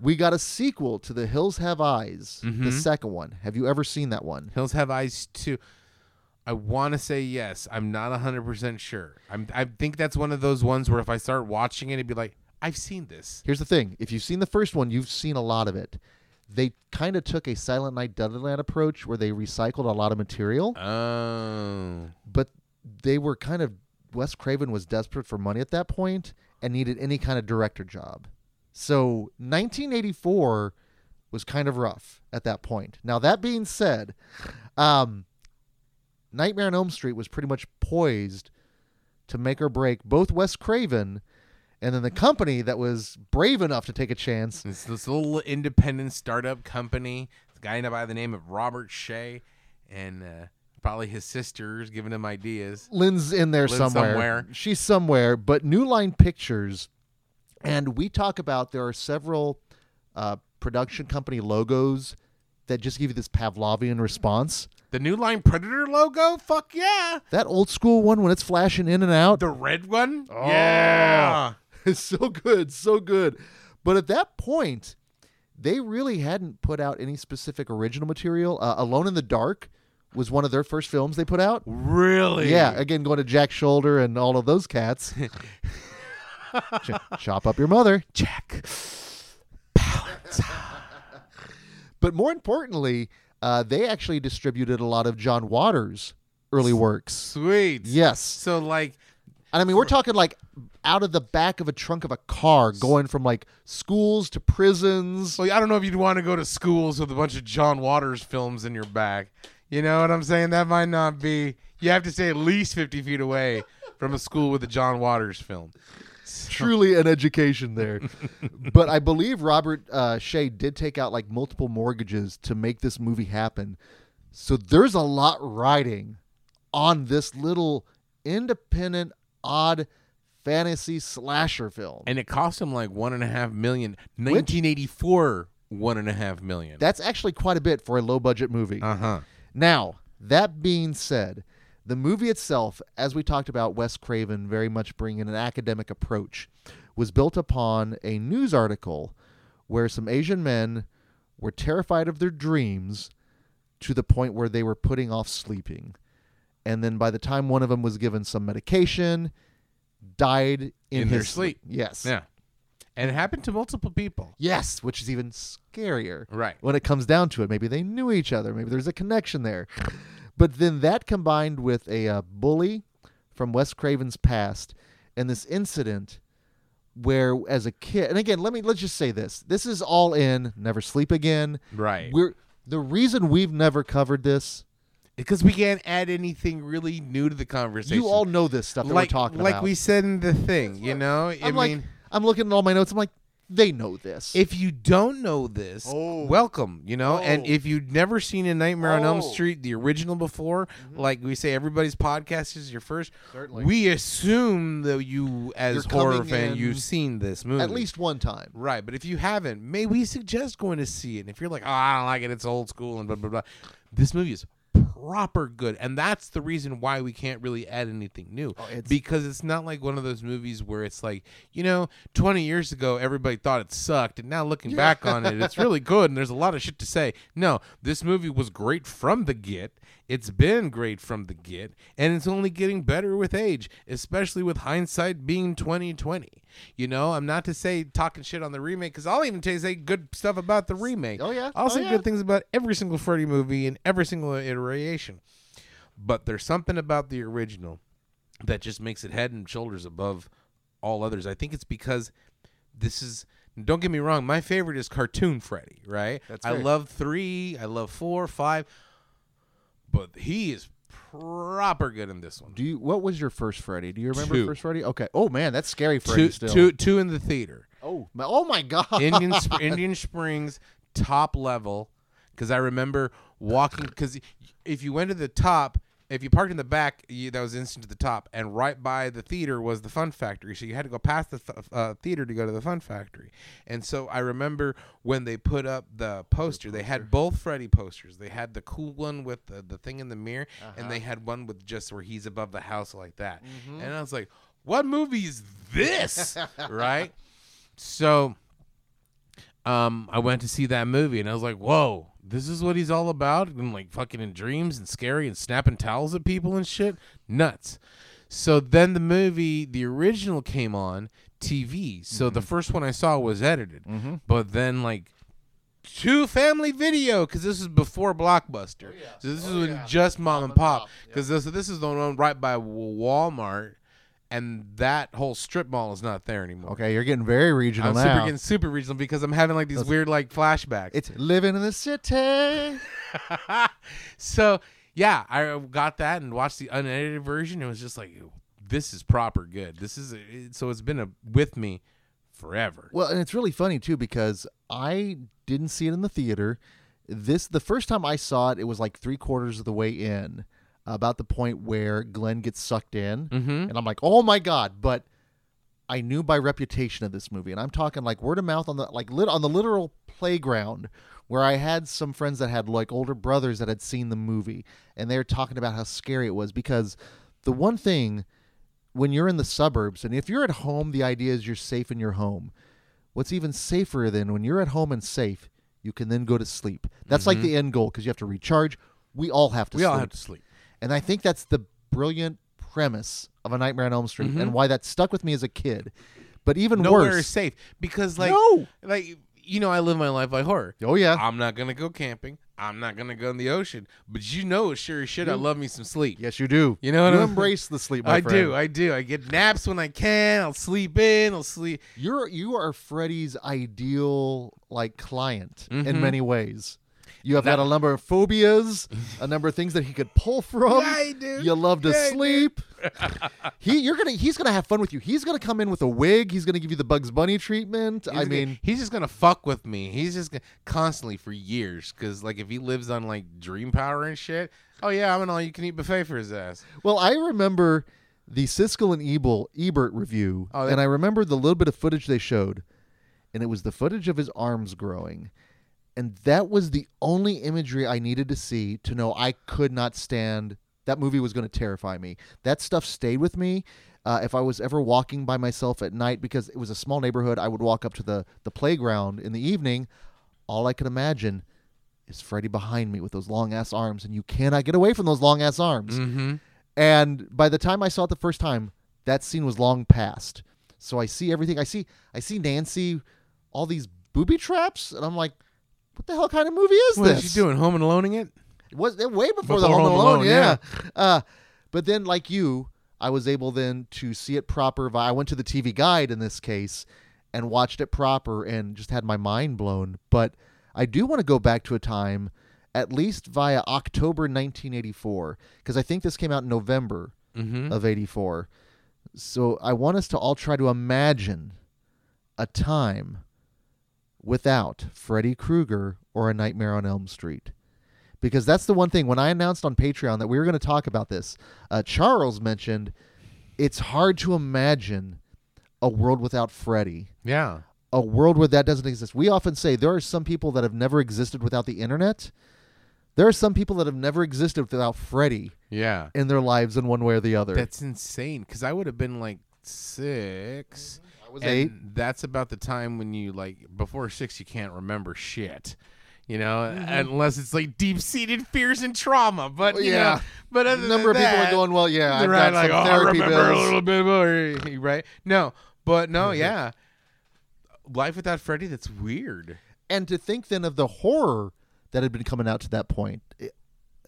we got a sequel to The Hills Have Eyes, the Mhm. second one. Have you ever seen that one? Hills Have Eyes too. I want to say yes. I'm not 100% sure. I'm, I think that's one of those ones where if I start watching it, it'd be like, I've seen this. Here's the thing: if you've seen the first one, you've seen a lot of it. They kind of took a Silent Night, Deadly Land approach where they recycled a lot of material. Oh. but they were kind of Wes Craven was desperate for money at that point and needed any kind of director job. So 1984 was kind of rough at that point. Now that being said, um, Nightmare on Elm Street was pretty much poised to make or break both Wes Craven and then the company that was brave enough to take a chance. It's this little independent startup company. It's a guy by the name of Robert Shaye and uh, probably his sisters giving him ideas. Lin's in there Lin's somewhere. somewhere. She's somewhere. But New Line Pictures, and we talk about there are several uh, production company logos that just give you this Pavlovian response. The New Line Predator logo? Fuck yeah. That old school one when it's flashing in and out The red one? Oh. Yeah. so good, so good. But at that point, they really hadn't put out any specific original material. Uh, Alone in the Dark was one of their first films they put out. Really? Yeah, again, going to Jack Sholder and all of those cats. Ch- chop up your mother. Jack. But more importantly, uh, they actually distributed a lot of John Waters' early works. Sweet. Yes. So like And I mean, we're talking like out of the back of a trunk of a car, going from like schools to prisons. Well, I don't know if you'd want to go to schools with a bunch of John Waters films in your back. You know what I'm saying? That might not be. You have to stay at least 50 feet away from a school with a John Waters film. Truly an education there. but I believe Robert uh, Shaye did take out like multiple mortgages to make this movie happen. So there's a lot riding on this little independent, odd fantasy slasher film. And it cost him like one and a half million. 1984, one and a half million. That's actually quite a bit for a low budget movie. Uh huh. Now, that being said, the movie itself, as we talked about, Wes Craven very much bringing an academic approach, was built upon a news article where some Asian men were terrified of their dreams to the point where they were putting off sleeping. And then by the time one of them was given some medication, died in, In his their sleep. Yes. Yeah. And it happened to multiple people. Yes, which is even scarier. Right. when it comes down to it. Maybe they knew each other. Maybe there's a connection there. But then that combined with a uh, bully from Wes Craven's past and this incident where, as a kid, and again, let me let's just say this: this is all in Never Sleep Again. Right. We're the reason we've never covered this. Because we can't add anything really new to the conversation. You all know this stuff that like, we're talking like about. Like we said in the thing, you know? I I'm like, mean, I'm looking at all my notes. I'm like, they know this. if you don't know this, Oh. welcome, you know? And Oh. if you've never seen A Nightmare on Elm Oh. Street, the original before, mm-hmm. like we say, everybody's podcast is your first. Certainly. We assume that you, as You're horror coming fan, you've seen this movie. at least one time. Right, but if you haven't, may we suggest going to see it. And if you're like, oh, I don't like it, it's old school and blah blah blah. This movie is proper good, and that's the reason why we can't really add anything new Oh, it's- because it's not like one of those movies where it's like you know, twenty years ago everybody thought it sucked, and now looking back on it, it's really good, and there's a lot of shit to say. No, this movie was great from the get. It's been great from the get, and it's only getting better with age, especially with hindsight being twenty twenty. You know, I'm not to say talking shit on the remake because I'll even tell you say good stuff about the remake. Oh, yeah. I'll Oh, say yeah. good things about every single Freddy movie and every single iteration. But there's something about the original that just makes it head and shoulders above all others. I think it's because this is don't get me wrong, my favorite is cartoon Freddy, right? That's I love three, I love four, five, but he is proper good in this one. Do you? What was your first Freddy? Do you remember Two. first Freddy? Okay. Oh man, that's scary Freddy Two, still. two, two in the theater. Oh, my, oh my God. Indian Sp- Indian Springs top level because I remember walking because if you went to the top, if you parked in the back, you, that was instant to the top, and right by the theater was the Fun Factory, so you had to go past the th- uh, theater to go to the Fun Factory. And so I remember when they put up the poster, they had both Freddy posters. They had the cool one with the, the thing in the mirror, and they had one with just where he's above the house like that. And I was like, "What movie is this?" right? So um, I went to see that movie and I was like, whoa, this is what he's all about? And like fucking in dreams and scary and snapping towels at people and shit? Nuts. So then the movie, the original came on TV. So the first one I saw was edited. But then like to family video because this is before blockbuster Yeah. so this is when just mom, and pop because this, this is the one right by walmart and that whole strip mall is not there anymore okay, you're getting very regional I'm now. super getting super regional because I'm having like these weird like flashbacks. it's living in the city. so yeah, I got that and watched the unedited version. It was just like this is proper good. This is it, so it's been a, with me forever. Well, and it's really funny too because I didn't see it in the theater. This the first time I saw it, it was like three quarters of the way in, about the point where Glenn gets sucked in, Mm-hmm. and I'm like, oh my god! But I knew by reputation of this movie, and I'm talking like word of mouth on the like lit on the literal playground where I had some friends that had like older brothers that had seen the movie, and they were talking about how scary it was because the one thing when you're in the suburbs and if you're at home the idea is you're safe in your home what's even safer than when you're at home and safe you can then go to sleep that's like the end goal because you have to recharge we all have to Mm-hmm. we sleep all have to sleep. And i think that's the brilliant premise of a nightmare on elm street and why that stuck with me as a kid but even Mm-hmm. Nowhere worse is safe because like No. like you know I live my life like horror. oh yeah I'm not gonna go camping. I'm not gonna go in the ocean. But you know, sure as shit, I love me some sleep. yes you do You know what you I'm- embrace the sleep my I friend. do, I do. I get naps when I can. I'll sleep in. I'll sleep. you're you are freddy's ideal like client in Mhm. many ways you have had a number of phobias, a number of things that he could pull from. Yeah, I do. You love to Yeah, sleep. he, you're gonna, he's gonna have fun with you. He's gonna come in with a wig. He's gonna give you the Bugs Bunny treatment. He's I gonna- mean, he's just gonna fuck with me. He's just gonna, constantly for years because like if he lives on like Dream Power and shit. Oh yeah, I'm an all you can eat buffet for his ass. well, I remember the Siskel and Ebel, Ebert review, Oh, and I remember the little bit of footage they showed, and it was the footage of his arms growing. And that was the only imagery I needed to see to know I could not stand. That movie was going to terrify me. That stuff stayed with me. Uh, if I was ever walking by myself at night, because it was a small neighborhood, I would walk up to the, the playground in the evening. All I could imagine is Freddy behind me with those long ass arms, and you cannot get away from those long ass arms. Mm-hmm. And by the time I saw it the first time, that scene was long past. So I see everything. I see I see Nancy, all these booby traps, and I'm like, what the hell kind of movie is What this? is she doing? Home and aloning it? It was it way before, Before the Home Home Alone, Alone, yeah. Uh, but then, like you, I was able then to see it proper. vi- I went to the TV guide in this case and watched it proper, and just had my mind blown. But I do want to go back to a time, at least via October 1984, because I think this came out in November Mm-hmm. of 84. So I want us to all try to imagine a time without Freddy Krueger or A Nightmare on Elm Street. Because that's the one thing when I announced on Patreon that we were going to talk about this, uh, Charles mentioned it's hard to imagine a world without Freddy, Yeah. a world where that doesn't exist. We often say there are some people that have never existed without the internet. There are some people that have never existed without Freddy Yeah. in their lives in one way or the other. That's insane because I would have been like six. I was and eight. That's about the time when you like before six, you can't remember shit. You know, Mm-hmm. unless it's like deep seated fears and trauma. But you Yeah. know, but A other number of than people are going, well, yeah, I've right, got like some oh, I therapy remember a bills. little bit more, right? No, but no, yeah. Life without Freddy, that's weird. And to think then of the horror that had been coming out to that point, it-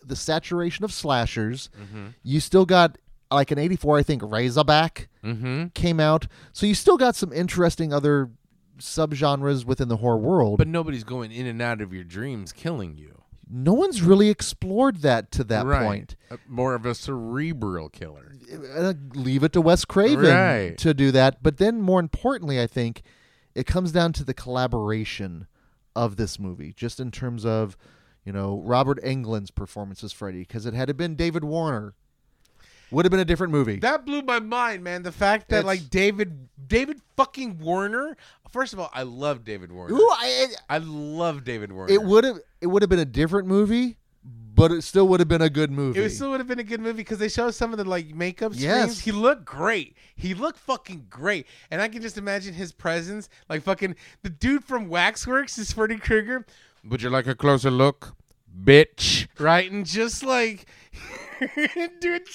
the saturation of slashers, Mm-hmm. you still got like an 84, I think, Razorback Mm-hmm. came out. So you still got some interesting other subgenres within the horror world. But nobody's going in and out of your dreams, killing you. no one's really explored that to that right. point. Uh, More of a cerebral killer. Uh, leave it to Wes Craven Right. to do that. But then, more importantly, I think it comes down to the collaboration of this movie, just in terms of, you know, Robert Englund's performance as Freddy, because it had it been David Warner, would have been a different movie. That blew my mind, man. The fact that It's- like David David fucking Warner. First of all, I love David Warner. Ooh, I, I love David Warner. it would have it would have been a different movie, but it still would have been a good movie. It still would have been a good movie because they show some of the like makeup Yes. screens. He looked great. He looked fucking great, and I can just imagine his presence. Like fucking the dude from Waxworks is Freddy Krueger. Would you like a closer look, bitch? Right, and just like dude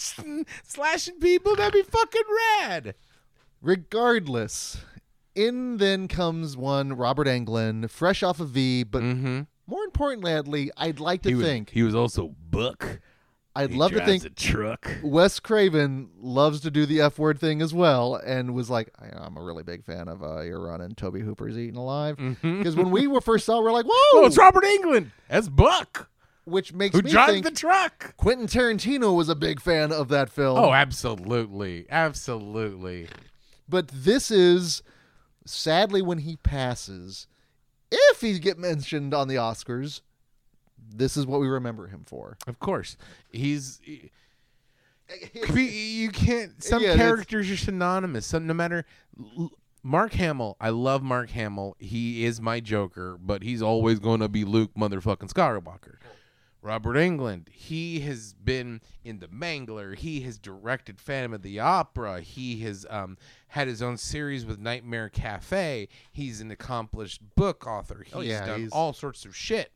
slashing people. That'd be fucking rad. Regardless, in then comes one Robert Englund, fresh off of V, but Mm-hmm. more importantly, I'd like to think he was also Buck. I'd love to think a truck. Wes Craven loves to do the F word thing as well, and was like, I- I'm a really big fan of uh, your run and Tobe Hooper's Eaten Alive. Because when we were first saw, we're like, Mm-hmm. Oh, whoa, it's Robert Englund. That's Buck. Which makes Who me drives think the truck? Quentin Tarantino was a big fan of that film. Oh, absolutely, absolutely. but this is sadly when he passes, if he get mentioned on the Oscars, this is what we remember him for. Of course, he's. You can't. Some Yeah, characters are synonymous. Some, no matter. Mark Hamill, I love Mark Hamill. He is my Joker, but he's always going to be Luke motherfucking Skywalker. Robert Englund, he has been in The Mangler. He has directed Phantom of the Opera. He has um, had his own series with Nightmare Cafe. He's an accomplished book author. He's Oh, yeah, done he's- all sorts of shit.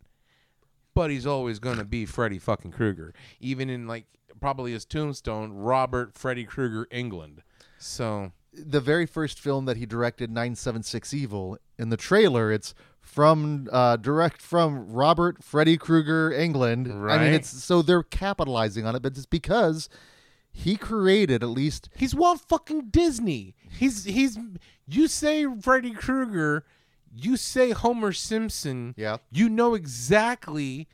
But he's always going to be Freddy fucking Krueger. Even in, like, probably his tombstone, Robert Freddy Krueger Englund. So, the very first film that he directed, 976 Evil, in the trailer, it's from uh, direct from Robert Freddy Krueger Englund. I Right. mean, it's so they're capitalizing on it, but it's because he created at least He's Walt fucking Disney. He's he's you say Freddy Krueger, you say Homer Simpson. Yeah. You know exactly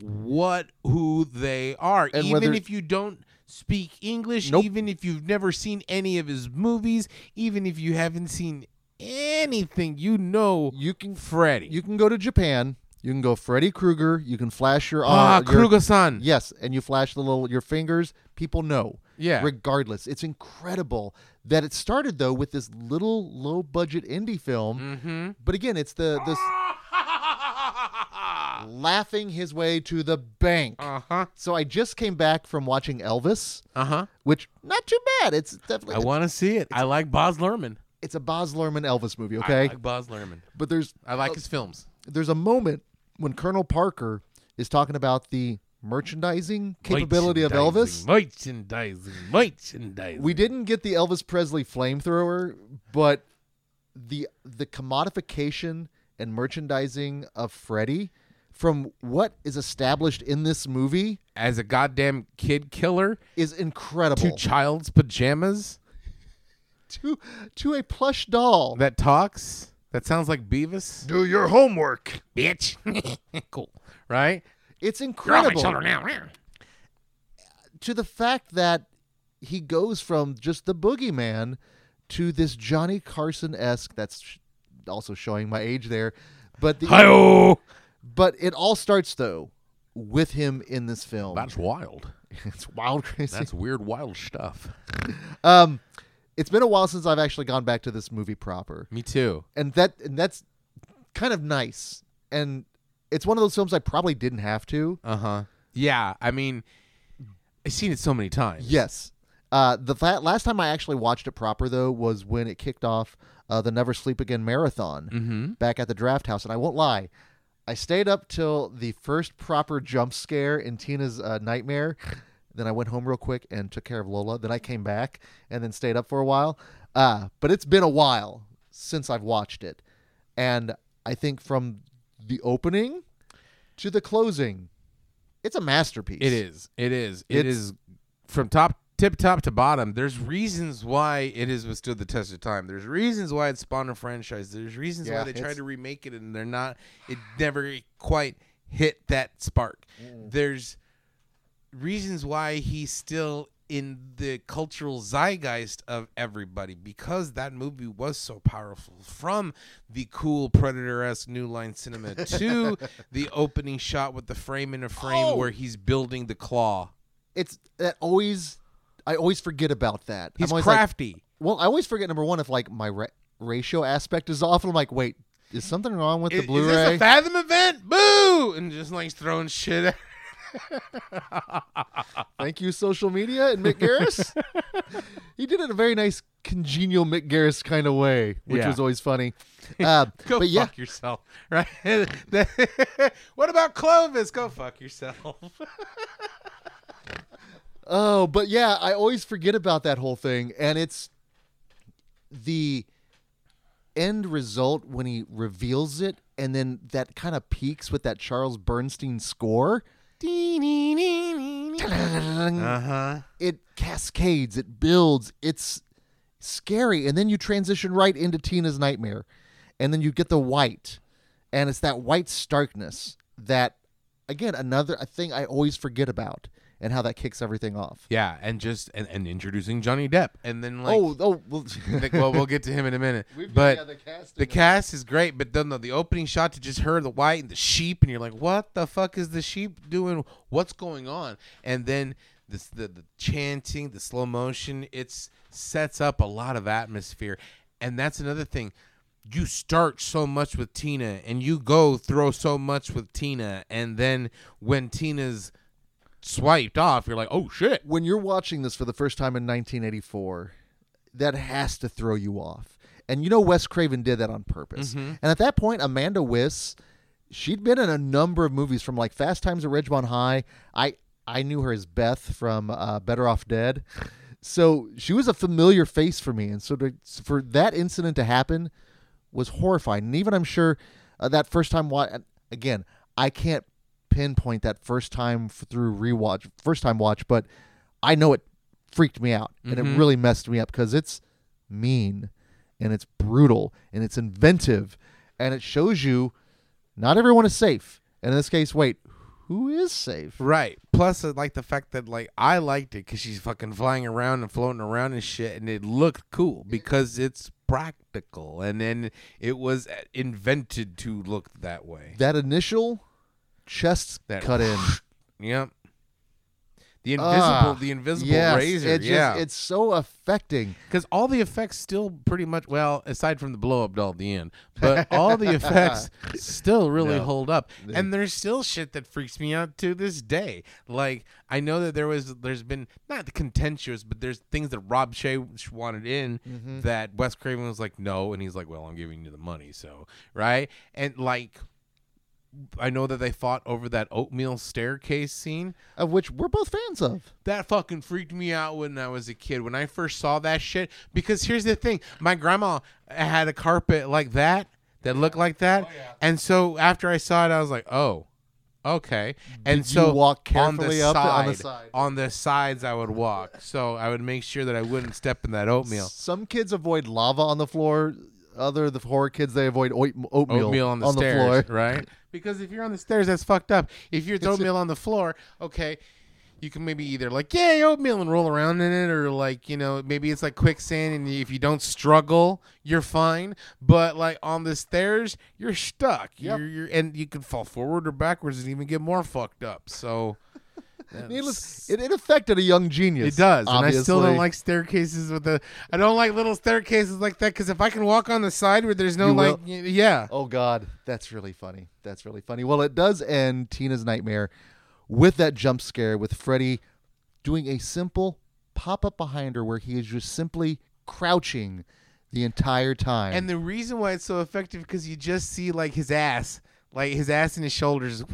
what who they are. And even whether- if you don't speak English, Nope. even if you've never seen any of his movies, even if you haven't seen anything, you know you can Freddy. you can go to Japan, you can go Freddy Krueger, you can flash your ah, uh, your- Kruger-san. Yes, and you flash the little your fingers. People know. Yeah. Regardless, it's incredible that it started though with this little low budget indie film. Mm-hmm. But again, it's the this laughing his way to the bank. uh-huh. So I just came back from watching Elvis, Uh-huh. which not too bad. It's definitely I want to see it. I like Baz Luhrmann. It's a Baz Luhrmann Elvis movie, I okay? like Baz Luhrmann. but there's I like his films. there's a moment when Colonel Parker is talking about the merchandising capability of Elvis. Merchandising, merchandising. We didn't get the Elvis Presley flamethrower, but the the commodification and merchandising of Freddy from what is established in this movie as a goddamn kid killer is incredible. to child's pajamas to to a plush doll. that talks. That sounds like Beavis. Do your homework. Bitch. cool. Right? It's You're on my incredible shoulder now. to the fact that he goes from just the boogeyman to this Johnny Carson esque. That's sh- also showing my age there, but the, Hi-oh. but it all starts though with him in this film. That's wild. it's wild, crazy. That's weird, wild stuff. Um, it's been a while since I've actually gone back to this movie proper, Me too. and that and that's kind of nice. And it's one of those films I probably didn't have to. Uh huh. Yeah, I mean, I've seen it so many times. Yes. Uh, the fa- last time I actually watched it proper though was when it kicked off uh, the Never Sleep Again marathon Mm-hmm. back at the Draft House, and I won't lie, I stayed up till the first proper jump scare in Tina's uh, nightmare. Then I went home real quick and took care of Lola. Then I came back and then stayed up for a while. Uh, but it's been a while since I've watched it, and I think from the opening to the closing, it's a masterpiece. It is. It is. It It's- is from top tip top to bottom. There's reasons why it has withstood the test of time. There's reasons why it spawned a franchise. There's reasons Yeah, why they tried to remake it and they're not. It never quite hit that spark. There's reasons why he's still in the cultural zeitgeist of everybody because that movie was so powerful from the cool predator-esque new line cinema to the opening shot with the frame in a frame Oh. where he's building the claw It's that always. I always forget about that. he's always like, crafty Well, I always forget number one if like my ra- ratio aspect is off, and I'm like, wait, is something wrong with is, the Blu-ray? Is this a fathom event boo and just like throwing shit at Thank you, social media and Mick Garris. he did it in a very nice, congenial Mick Garris kind of way, which Yeah. was always funny. Uh, go but yeah, fuck yourself right what about clovis go fuck yourself oh, but yeah, I always forget about that whole thing, and it's the end result when he reveals it, and then that kind of peaks with that Charles Bernstein score. Uh-huh it cascades, it builds, it's scary, and then you transition right into Tina's nightmare, and then you get the white, and it's that white starkness that, again, another thing I always forget about, and how that kicks everything off. Yeah, and just and, and introducing Johnny Depp, and then like, oh, oh, well, like, well, we'll get to him in a minute. We've- but the casting the cast is great, but then the, the opening shot to just her, the white, and the sheep, and you're like, what the fuck is the sheep doing? What's going on? And then this the the chanting, the slow motion, it's sets up a lot of atmosphere, and that's another thing. You start so much with Tina, and you go throw so much with Tina, and then when Tina's swiped off, you're like, oh shit. when you're watching this for the first time in 1984, that has to throw you off. And you know Wes Craven did that on purpose. Mm-hmm. And at that point, Amanda Wyss, she'd been in a number of movies from like Fast Times at Ridgemont High. I I knew her as Beth from uh, Better Off Dead. So she was a familiar face for me, and so to, for that incident to happen was horrifying. And even I'm sure uh, that first time watch again, I can't pinpoint that first time through rewatch, first time watch, but I know it freaked me out and it really messed me up because it's mean and it's brutal and it's inventive and it shows you not everyone is safe. And in this case, wait, who is safe? Right. Plus, I like the fact that like I liked it because she's fucking flying around and floating around and shit, and it looked cool because it's practical, and then it was uh, invented to look that way. That initial chest That cut in. Yep. The invisible, Ah, the invisible yes, razor. it just- yeah. it's so affecting. Because all the effects still pretty much well, aside from the blow up doll at the end, but all the effects still really No. hold up. And there's still shit that freaks me out to this day. Like I know that there was, there's been not contentious, but there's things that Rob Shaye wanted in Mm-hmm. that Wes Craven was like no, and he's like, well, I'm giving you the money, so right, and like. I know that they fought over that oatmeal staircase scene Of which we're both fans of. that fucking freaked me out when I was a kid. When I first saw that shit, because here's the thing: my grandma had a carpet like that that looked like that, oh, yeah. and so after I saw it, I was like, oh. Okay, and Did you so walk on the up the- on the side, side? on the sides, I would walk. So I would make sure that I wouldn't step in that oatmeal. Some kids avoid lava on the floor. Other the horror kids they avoid oat- oatmeal, oatmeal on the stairs, floor. right? Because if you're on the stairs, that's fucked up. If you're oatmeal on the floor, okay, you can maybe either like yay oatmeal and roll around in it, or like you know maybe it's like quicksand, and if you don't struggle, you're fine. But like on the stairs, you're stuck. Yep. You're, you're and you can fall forward or backwards and even get more fucked up. So. Needless, it, it affected a young genius. It does, and I still don't like staircases with the. I don't like little staircases like that because if I can walk on the side where there's no You like, will? yeah, Oh God, that's really funny. That's really funny. Well, it does end Tina's nightmare with that jump scare with Freddy doing a simple pop up behind her where he is just simply crouching the entire time. And the reason why it's so effective because you just see like his ass, like his ass and his shoulders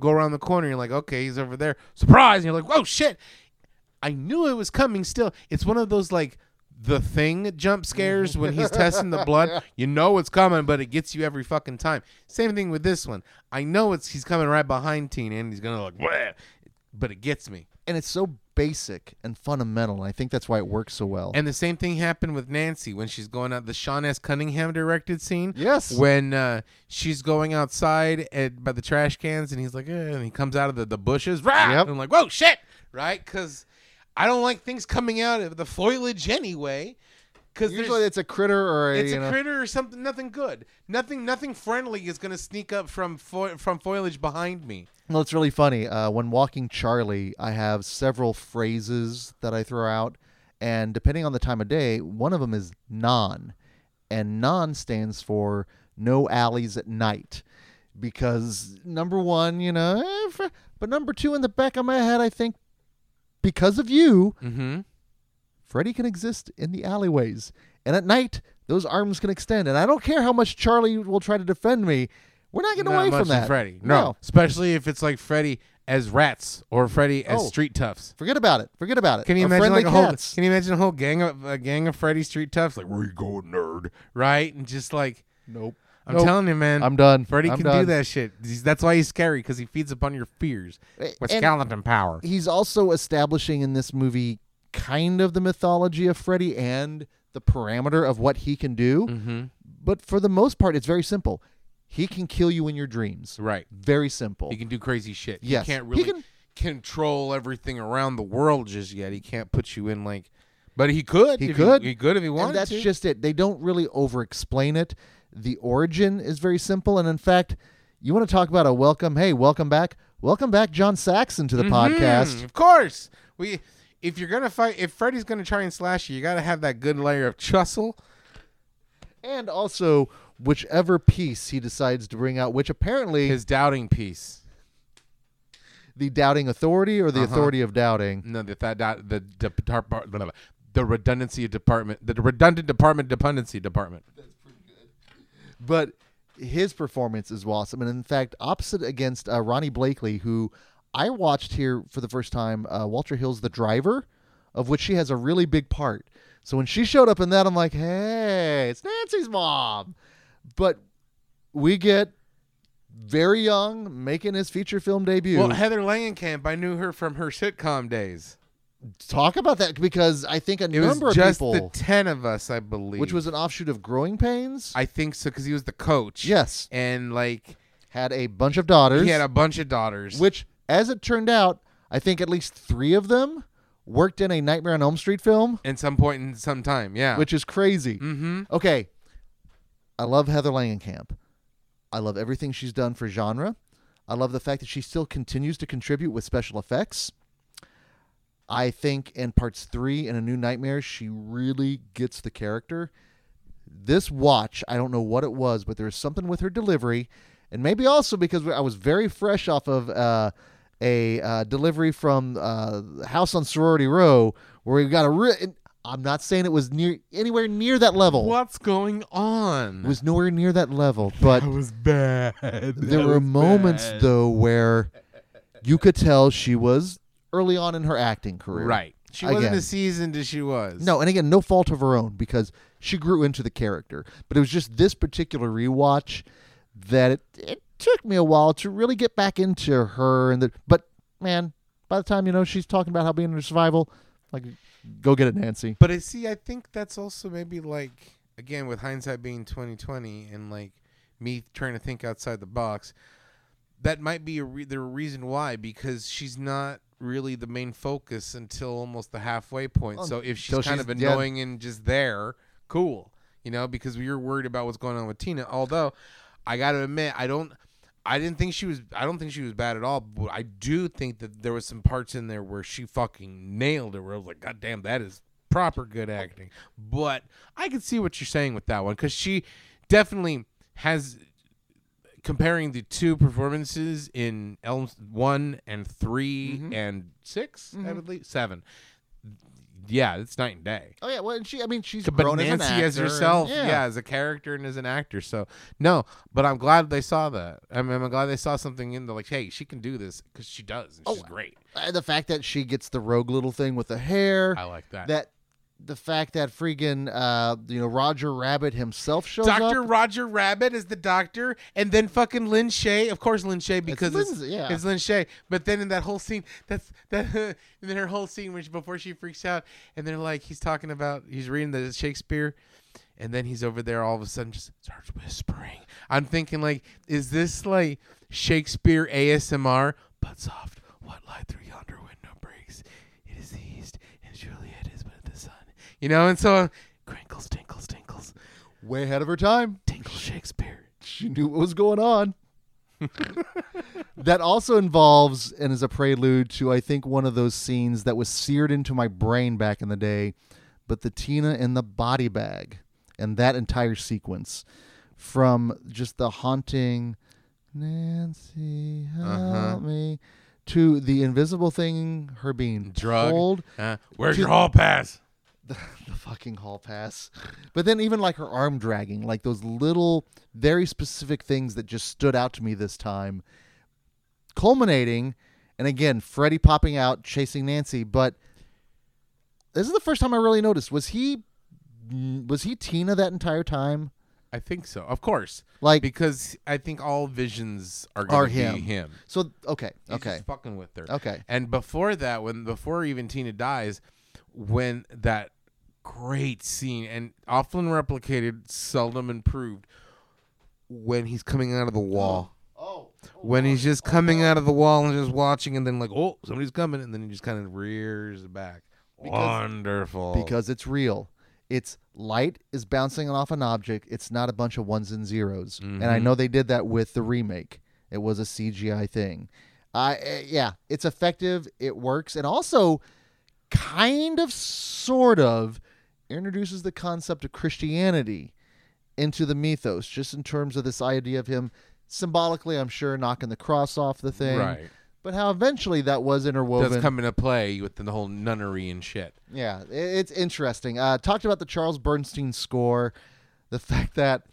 go around the corner. You're like, okay, he's over there. Surprise! And you're like, oh shit! I knew it was coming. Still, it's one of those like the thing jump scares when he's testing the blood. You know it's coming, but it gets you every fucking time. Same thing with this one. I know it's he's coming right behind Tina and he's gonna like, "Bleh," but it gets me. and it's so basic and fundamental. And I think that's why it works so well. And the same thing happened with Nancy when she's going out the Sean S. Cunningham directed scene. Yes. When uh, she's going outside at, by the trash cans and he's like, eh, and he comes out of the, the bushes. Rah! Yep. And I'm like, whoa, shit. Right? Because I don't like things coming out of the foliage anyway. Because Usually it's a critter or a, it's a know, critter or something, nothing good. Nothing, nothing friendly is going to sneak up from fo- from foliage behind me. Well, it's really funny. Uh, when walking Charlie, I have several phrases that I throw out, and depending on the time of day, one of them is non, and non stands for no alleys at night, because number one, you know, eh, but number two in the back of my head, I think because of you, Mm-hmm. Freddy can exist in the alleyways, and at night those arms can extend, and I don't care how much Charlie will try to defend me. We're not getting Not away from that. Freddy. No. especially if it's like Freddy as rats or Freddy as Oh. street toughs. Forget about it. Forget about it. Can you Or imagine like a whole? cats. Can you imagine a whole gang of a gang of Freddy street toughs? Like where you going, nerd? Right? And just like Nope. I'm Nope. telling you, man, I'm done. Freddy I'm can done. do that shit. He's- That's why he's scary because he feeds upon your fears with And skeleton power. he's also establishing in this movie kind of the mythology of Freddy and the parameter of what he can do. Mm-hmm. But for the most part, it's very simple. He can kill you in your dreams. Right. Very simple. He can do crazy shit. Yes. He can't He really can- control everything around the world just yet. He can't put you in like, but he could. He could. He, could if he wanted and that's to. just it. They don't really over explain it. The origin is very simple. And in fact, you want to talk about a welcome, hey, welcome back. Welcome back, John Saxon, to the Mhm, podcast. Of course. We if you're gonna fight if Freddy's gonna try and slash you, you gotta have that good layer of chussle. And also, whichever piece he decides to bring out, which apparently His doubting piece. the doubting authority or the Uh-huh. authority of doubting. No, the that, that the the, redundancy department, the redundant department dependency department. That's pretty good. But his performance is awesome. And in fact, opposite against uh, Ronee Blakley, who I watched here for the first time, uh, Walter Hill's The Driver, of which she has a really big part. So when she showed up in that, I'm like, hey, it's Nancy's mom. But we get very young making his feature film debut. Well, Heather Langenkamp, I knew her from her sitcom days. Talk about that because I think a It was number of just people, the ten of us, I believe. which was an offshoot of Growing Pains, I think so because he was the coach. yes, and like had a bunch of daughters. he had a bunch of daughters. which, as it turned out, I think at least three of them worked in a Nightmare on Elm Street film, at some point in some time, yeah. which is crazy. mm-hmm. Okay, I love Heather Langenkamp. I love everything she's done for genre. I love the fact that she still continues to contribute with special effects. I think in parts three and A New Nightmare, she really gets the character. This watch, I don't know what it was, but there was something with her delivery, and maybe also because I was very fresh off of uh, a uh, delivery from uh, House on Sorority Row, where we got a. Re- I'm not saying it was near anywhere near that level. What's going on? It was nowhere near that level, but was bad. there were moments though where you could tell she was early on in her acting career. Right. She wasn't as seasoned as she was. No, and again, no fault of her own because she grew into the character. But it was just this particular rewatch that it, it took me a while to really get back into her and the but man, by the time you know she's talking about how being in a survival, like go get it, Nancy. But I see. I think that's also maybe like again with hindsight being twenty twenty and like me trying to think outside the box. That might be a re- the reason why because she's not really the main focus until almost the halfway point. Oh, so if she's kind she's- of annoying and just there, cool, you know, because you're worried about what's going on with Tina. Although I got to admit, I don't. I didn't think she was. I don't think she was bad at all. But I do think that there was some parts in there where she fucking nailed it. Where I was like, God damn, that is proper good acting. But I can see what you're saying with that one because she definitely has comparing the two performances in Elm one and 3 mm-hmm. and 6 I mm-hmm. believe seven. Yeah, it's night and day. Oh yeah, well, and she. I mean, she's But grown Nancy as an actor. as herself, and- yeah. as a character and as an actor. So no, but I'm glad they saw that. I mean, I'm glad they saw something in the like, hey, she can do this because she does. And she's Oh, great. Uh, the fact that she gets the rogue little thing with the hair. I like that. that the fact that freaking uh you know Roger Rabbit himself shows Doctor up. Dr. Roger Rabbit is the doctor, and then fucking Lin Shaye, of course, Lin Shaye because it's, Lindsay, yeah. it's Lin Shaye. But then in that whole scene, that's that, and then her whole scene, which before she freaks out, and they're like, he's talking about, he's reading the Shakespeare, and then he's over there all of a sudden just starts whispering. I'm thinking like, is this like Shakespeare ASMR? But soft, what light through yonder window breaks? It is the east, and surely it is but the sun. You know, and so crinkles, tinkles, tinkles. way ahead of her time. Tinkle Shakespeare. She knew what was going on. that also involves and is a prelude to I think one of those scenes that was seared into my brain back in the day, but the Tina in the body bag and that entire sequence from just the haunting Nancy help Uh-huh. me to the invisible thing her being Drug. pulled Uh, where's To- your hall pass? The fucking hall pass. But then even like her arm dragging, like those little very specific things that just stood out to me this time. Culminating, and again, Freddy popping out chasing Nancy, but this is the first time I really noticed. Was he was he Tina that entire time? I think so. Of course. Like Because I think all visions are Are going to him. be him. so okay, He's okay. fucking with her. Okay. And before that, when before even Tina dies, when that great scene and often replicated, seldom improved, when he's coming out of the wall. Oh. When he's just coming out of the wall and just watching, and then like, oh, somebody's coming, and then he just kind of rears back. Wonderful. because it's real. It's light is bouncing off an object. It's not a bunch of ones and zeros. And I Mhm. know they did that with the remake. It was a CGI thing. Uh, yeah, it's effective. It works, and also, kind of, sort of, introduces the concept of Christianity into the mythos, just in terms of this idea of him symbolically, I'm sure, knocking the cross off the thing. right. But how eventually that was interwoven. does come into play with the whole nunnery and shit. Yeah, it's interesting. Uh, talked about the Charles Bernstein score, the fact that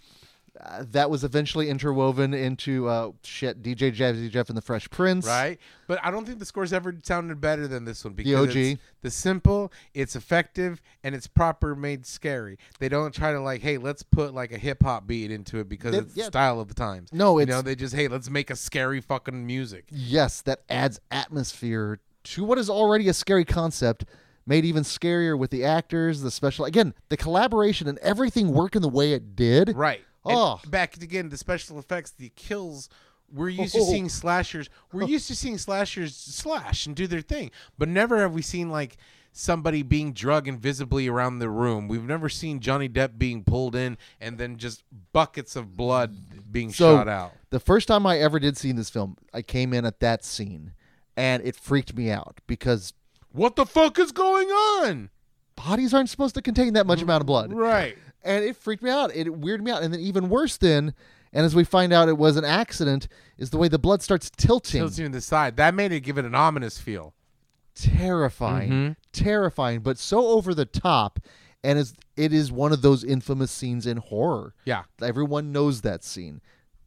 uh, that was eventually interwoven into uh, shit DJ Jazzy Jeff and the Fresh Prince. Right? But I don't think the scores ever sounded better than this one because OG. it's the simple, it's effective, and it's proper made scary. They don't try to like, hey, let's put like a hip hop beat into it because They- it's yeah. the style of the times. No, you know, they just hey, let's make a scary fucking music. yes, that adds atmosphere to what is already a scary concept. Made even scarier with the actors, the special again, the collaboration and everything working the way it did. Right. And Oh. back again, the special effects, the kills. We're used to Oh. seeing slashers. We're used to seeing slashers slash and do their thing, but never have we seen like somebody being drug invisibly around the room. We've never seen Johnny Depp being pulled in and then just buckets of blood being So shot out. the first time I ever did see this film, I came in at that scene, and it freaked me out because What the fuck is going on? bodies aren't supposed to contain that much amount of blood. Right. And it freaked me out. It weirded me out. And then even worse then, and as we find out it was an accident, is the way the blood starts tilting. Tilting to the side. That made it give it an ominous feel. Terrifying. Mhm. Terrifying, but so over the top. And is it is one of those infamous scenes in horror. Yeah. Everyone knows that scene.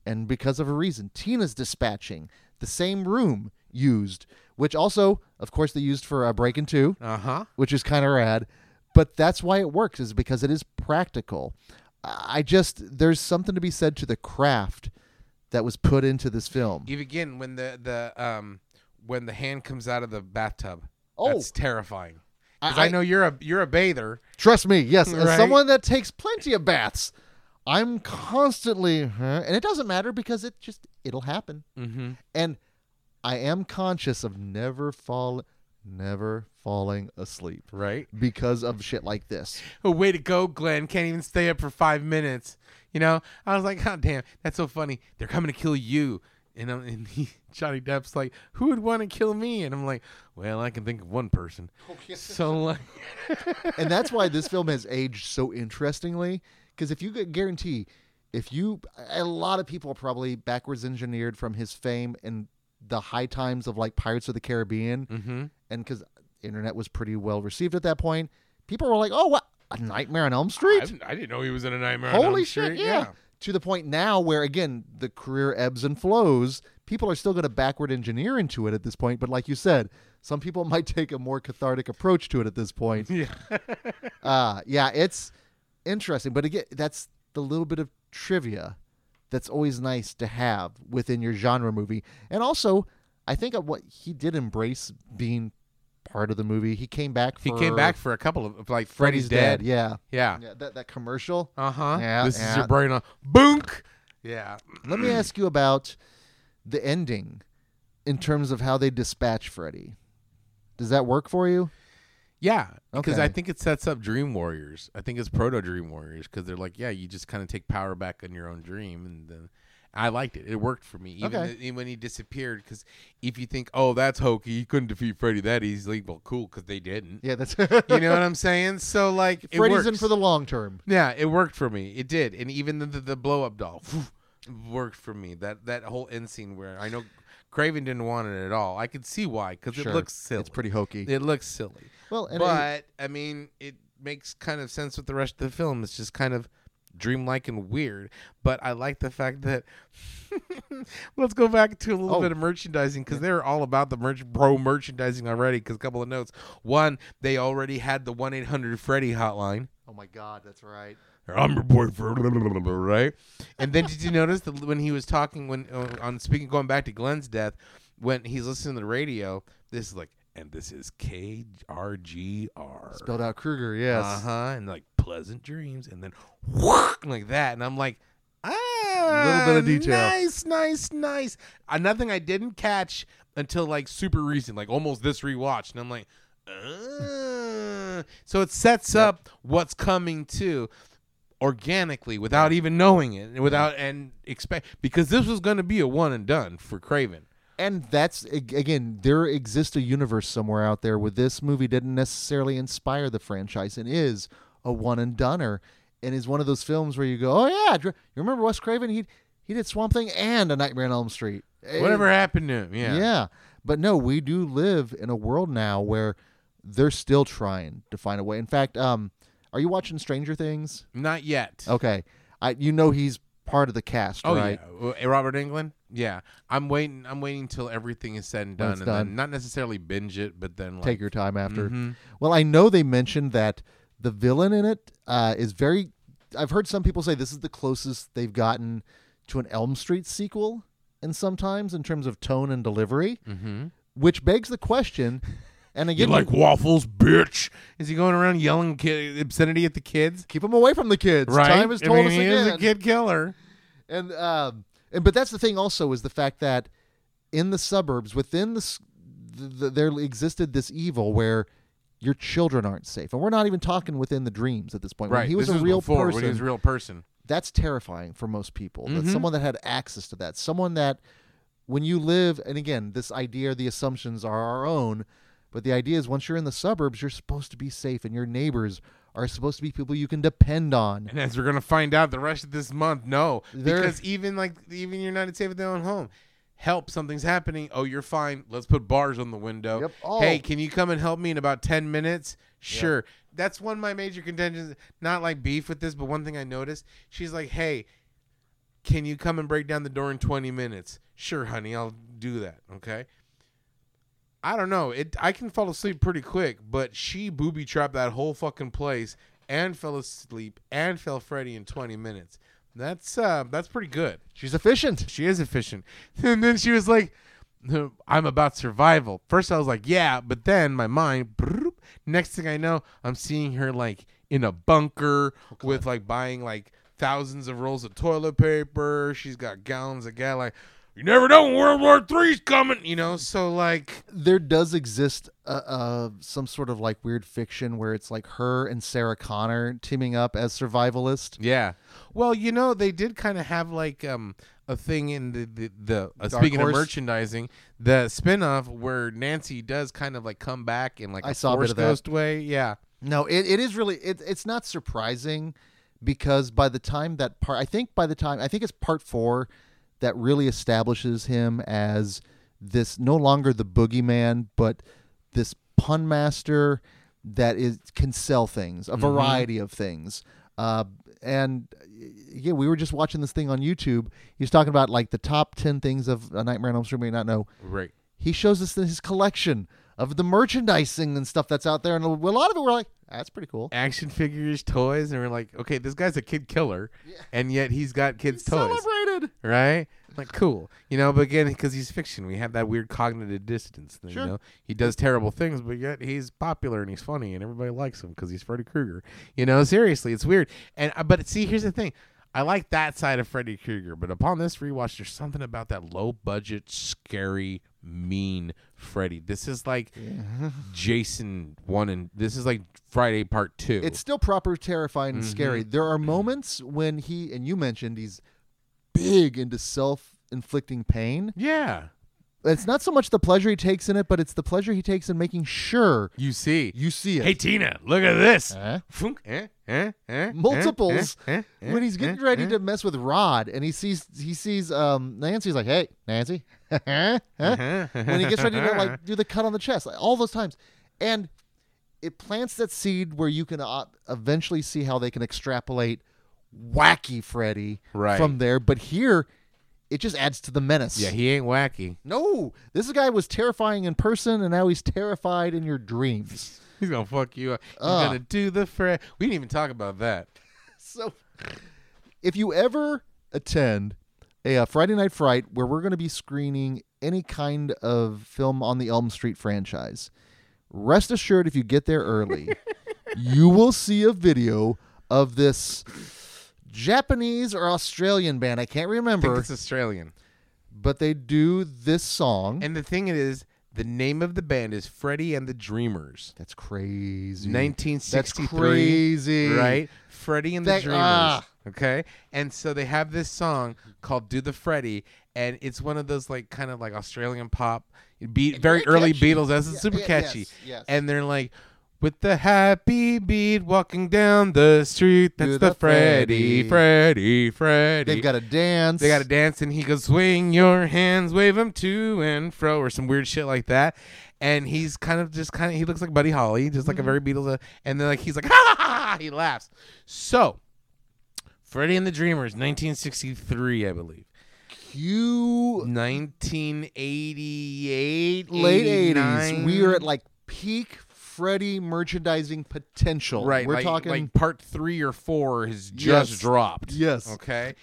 And because of a reason, Tina's dispatching the same room used, which also, of course, they used for uh, Breakin' 2. Uh huh. which is kind of rad. But that's why it works is because it is practical. I just there's something to be said to the craft that was put into this film. Even again, when the the um when the hand comes out of the bathtub, Oh. that's terrifying. Because I- I, know you're a you're a bather. Trust me, yes, as someone that takes plenty of baths, I'm constantly, huh, and it doesn't matter because it just it'll happen. Mm-hmm. And I am conscious of never fall, never falling asleep Right. because of shit like this. Oh, way to go, Glenn! Can't even stay up for five minutes. You know, I was like, God damn, that's so funny. They're coming to kill you. And, I'm, and he, Johnny Depp's like, "Who would want to kill me?" And I'm like, "Well, I can think of one person." Oh, so like, and that's why this film has aged so interestingly. Because if you could guarantee, if you, a lot of people probably backwards engineered from his fame and the high times of like Pirates of the Caribbean, mm-hmm. and because internet was pretty well received at that point, people were like, "Oh, what a Nightmare on Elm Street." I, I didn't know he was in a Nightmare. on Holy shit! Street. Yeah. To the point now where again the career ebbs and flows. People are still going to backward engineer into it at this point, but like you said, some people might take a more cathartic approach to it at this point. yeah. Uh yeah, it's interesting, but again, that's the little bit of trivia that's always nice to have within your genre movie. And also, I think of what he did embrace being part of the movie. He came back for He came back for a couple of like Freddy's, Freddy's, dead. Yeah. Yeah. Yeah, that that commercial. Uh huh. Yeah, This yeah. is your brain on boonk. Yeah. Let me ask you about the ending in terms of how they dispatch Freddy. Does that work for you? Yeah, because Okay. I think it sets up Dream Warriors. I think it's proto Dream Warriors because they're like, yeah, you just kind of take power back in your own dream, and then I liked it. It worked for me, even, Okay. even when he disappeared. Because if you think, oh, that's hokey, he couldn't defeat Freddy that easily. Well, cool, because they didn't. Yeah, that's You know what I'm saying? So like, it Freddy's in for the long term. Yeah, it worked for me. It did, and even the the, the blow up doll worked for me. That that whole end scene where I know Craven didn't want it at all. I could see why because Sure. it looks silly. It's pretty hokey. It looks silly. well, and it- but I mean, it makes kind of sense with the rest of the film. It's just kind of dreamlike and weird. But I like the fact that let's go back to a little Oh. bit of merchandising because they're all about the merch pro merchandising already. Because a couple of notes: one, they already had the one eight hundred Freddy hotline. oh my god, that's right. I'm your boyfriend, right? And then did you notice that when he was talking when uh, on speaking going back to Glenn's death, when he's listening to the radio, this is like, and this is K R G R. Spelled out Kruger, yes. Uh huh. And like pleasant dreams, and then whoosh, like that, and I'm like, ah, Little bit of detail. Nice, nice, nice. Uh, nothing I didn't catch until like super recent, like almost this rewatch, and I'm like, ah. so it sets up what's coming too organically without even knowing it and without and expect because this was going to be a one and done for Craven. And that's again, there exists a universe somewhere out there where this movie didn't necessarily inspire the franchise and is a one and doneer, and is one of those films where you go, "Oh yeah, you remember Wes Craven? He he did Swamp Thing and A Nightmare on Elm Street. Whatever happened to him? Yeah. Yeah. But no, we do live in a world now where they're still trying to find a way. In fact, um, are you watching Stranger Things? Not yet. Okay, I you know he's part of the cast, Oh right? yeah, Uh, Robert Englund. Yeah, I'm waiting. I'm waiting until everything is said and done, and done. then not necessarily binge it, but then like, Take your time after. Mhm. Well, I know they mentioned that the villain in it uh, is very. I've heard some people say this is the closest they've gotten to an Elm Street sequel, and sometimes in terms of tone and delivery, Mhm. which begs the question. And You again, like waffles, bitch? Is he going around yelling kid, obscenity at the kids? keep them away from the kids. Right. Time has I told mean, us he again. is a kid killer. and um and but that's the thing also is the fact that in the suburbs within the, s- th th there existed this evil where your children aren't safe and we're not even talking within the dreams at this point Right. when he was this a real before, person he was a real person. that's terrifying for most people that Mhm. someone that had access to that someone that when you live and again this idea or the assumptions are our own but the idea is once you're in the suburbs you're supposed to be safe and your neighbors are supposed to be people you can depend on And as we're gonna find out the rest of this month, no, They're- because even like even United States with their own home, help something's happening. Oh, you're fine. Let's put bars on the window. Yep. Oh. Hey, can you come and help me in about ten minutes? Sure. That's one of my major contentions. Not like beef with this, but one thing I noticed. She's like, "Hey, can you come and break down the door in twenty minutes?" Sure, honey, I'll do that. Okay. I don't know. It I can fall asleep pretty quick, but she booby trapped that whole fucking place and fell asleep and fell Freddy in 20 minutes. That's uh that's pretty good. she's efficient She is efficient. And then she was like I'm about survival. First I was like, yeah, but then my mind broop, next thing I know, I'm seeing her like in a bunker with like buying like thousands of rolls of toilet paper. She's got gallons of gas like you never know when World War Three's coming. You know, so like, there does exist uh, uh, some sort of like weird fiction where it's like her and Sarah Connor teaming up as survivalist. yeah. Well, you know, they did kind of have like um a thing in the the, the uh, Dark speaking Horse? of merchandising, the spinoff where Nancy does kind of like come back in like I a saw a bit Force of that. Ghost way. Yeah. No, it, it is really it, it's not surprising because by the time that part I think by the time I think it's part 4 that really establishes him as this no longer the boogeyman but this pun master that is can sell things, a variety of things. Uh, and uh, yeah, we were just watching this thing on YouTube. He was talking about like the top 10 things of A Nightmare on Elm Street you may not know Right. he shows us his collection of the merchandising and stuff that's out there, and a lot of it we're like, that's pretty cool. Action figures, toys, and we're like, okay, this guy's a kid killer, and yet he's got kids' toys. Celebrated. right? Like cool, you know. But again, because he's fiction, we have that weird cognitive dissonance. Thing, Sure. You know, he does terrible things, but yet he's popular and he's funny, and everybody likes him because he's Freddy Krueger. You know, seriously, it's weird. And uh, but see, here's the thing. I like that side of Freddy Krueger, but upon this rewatch, there's something about that low budget, scary, mean Freddy. This is like Jason one, and this is like Friday Part Two. It's still proper terrifying and scary. Mm-hmm. There are moments when he and you mentioned he's big into self-inflicting pain. yeah, It's not so much the pleasure he takes in it, but it's the pleasure he takes in making sure you see. you see it. Hey Tina, look at this. Huh? Funk, eh, eh, eh, multiples. Eh, eh, eh, when he's getting eh, ready eh. to mess with Rod and he sees he sees um Nancy's like hey Nancy. When he gets ready to like do the cut on the chest like, all those times. And it plants that seed where you can uh, eventually see how they can extrapolate wacky Freddy Right. from there. But here it just adds to the menace Yeah, he ain't wacky. no this guy was terrifying in person and now he's terrified in your dreams He's gonna fuck you up. He's gonna do the Fred. We didn't even talk about that. So, if you ever attend a, uh Friday Night Fright where we're going to be screening any kind of film on the Elm Street franchise, rest assured if you get there early, you will see a video of this Japanese or Australian band. I can't I think remember, it's Australian. but they do this song. And the thing is, the name of the band is Freddie and the Dreamers. That's crazy. 1963. That's crazy. Right? Freddie and the Dreamers. ah. Okay? And so they have this song called Do the Freddy, and it's one of those like kind of like Australian pop beat very very early catchy. Beatles. That's Yeah, super catchy. yes, yes. And they're like with the happy beat walking down the street. That's the, the Freddy, Freddy. Freddy, Freddy. They've got to dance. They got to dance, and he goes, "Swing your hands, wave them to and fro," or some weird shit like that. And he's kind of just kind of he looks like Buddy Holly, just like a very Beatles. Uh, and then like he's like, "Ha ha ha!" ha," He laughs. So, Freddie and the Dreamers, 1963, I believe. Q. 1988, late 89. eighties. We are at like peak Freddy merchandising potential. right. We're like, talking like part three or four has just Yes. dropped. Yes. Okay.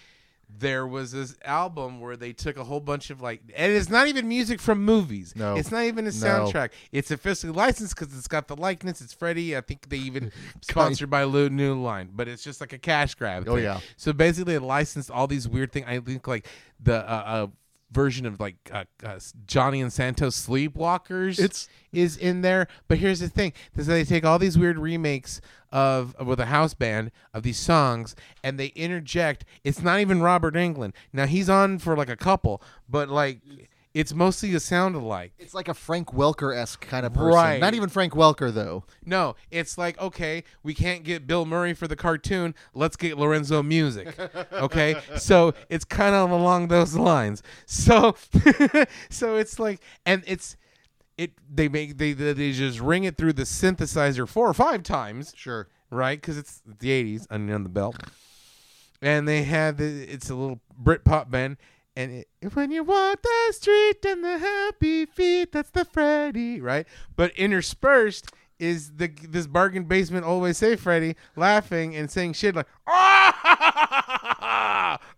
There was this album where they took a whole bunch of like, and it's not even music from movies. No. it's not even a No. soundtrack. It's officially licensed because it's got the likeness. It's Freddy. I think they even sponsored by Lou New Line, but it's just like a cash grab. Oh, thing. yeah. So basically, they licensed all these weird things. I think like the uh, uh, version of like uh, uh, Johnny and Santos Sleepwalkers. It's- is in there. But here's the thing: is that they take all these weird remakes of with a house band of these songs, and they interject. It's not even Robert Englund. Now he's on for like a couple, but like it's mostly a sound alike. It's like a Frank Welker esque kind of person. Right. Not even Frank Welker though. No, it's like okay, we can't get Bill Murray for the cartoon. Let's get Lorenzo Music. Okay, so it's kind of along those lines. So, so it's like, and it's it. They make they they just ring it through the synthesizer four or five times, Sure. right? Because it's the '80s, onion on the belt, and they have the, it's a little Brit pop band. And it, when you walk the street and the happy feet, that's the Freddy, right? But interspersed is the this bargain basement always say Freddy laughing and saying shit like ah,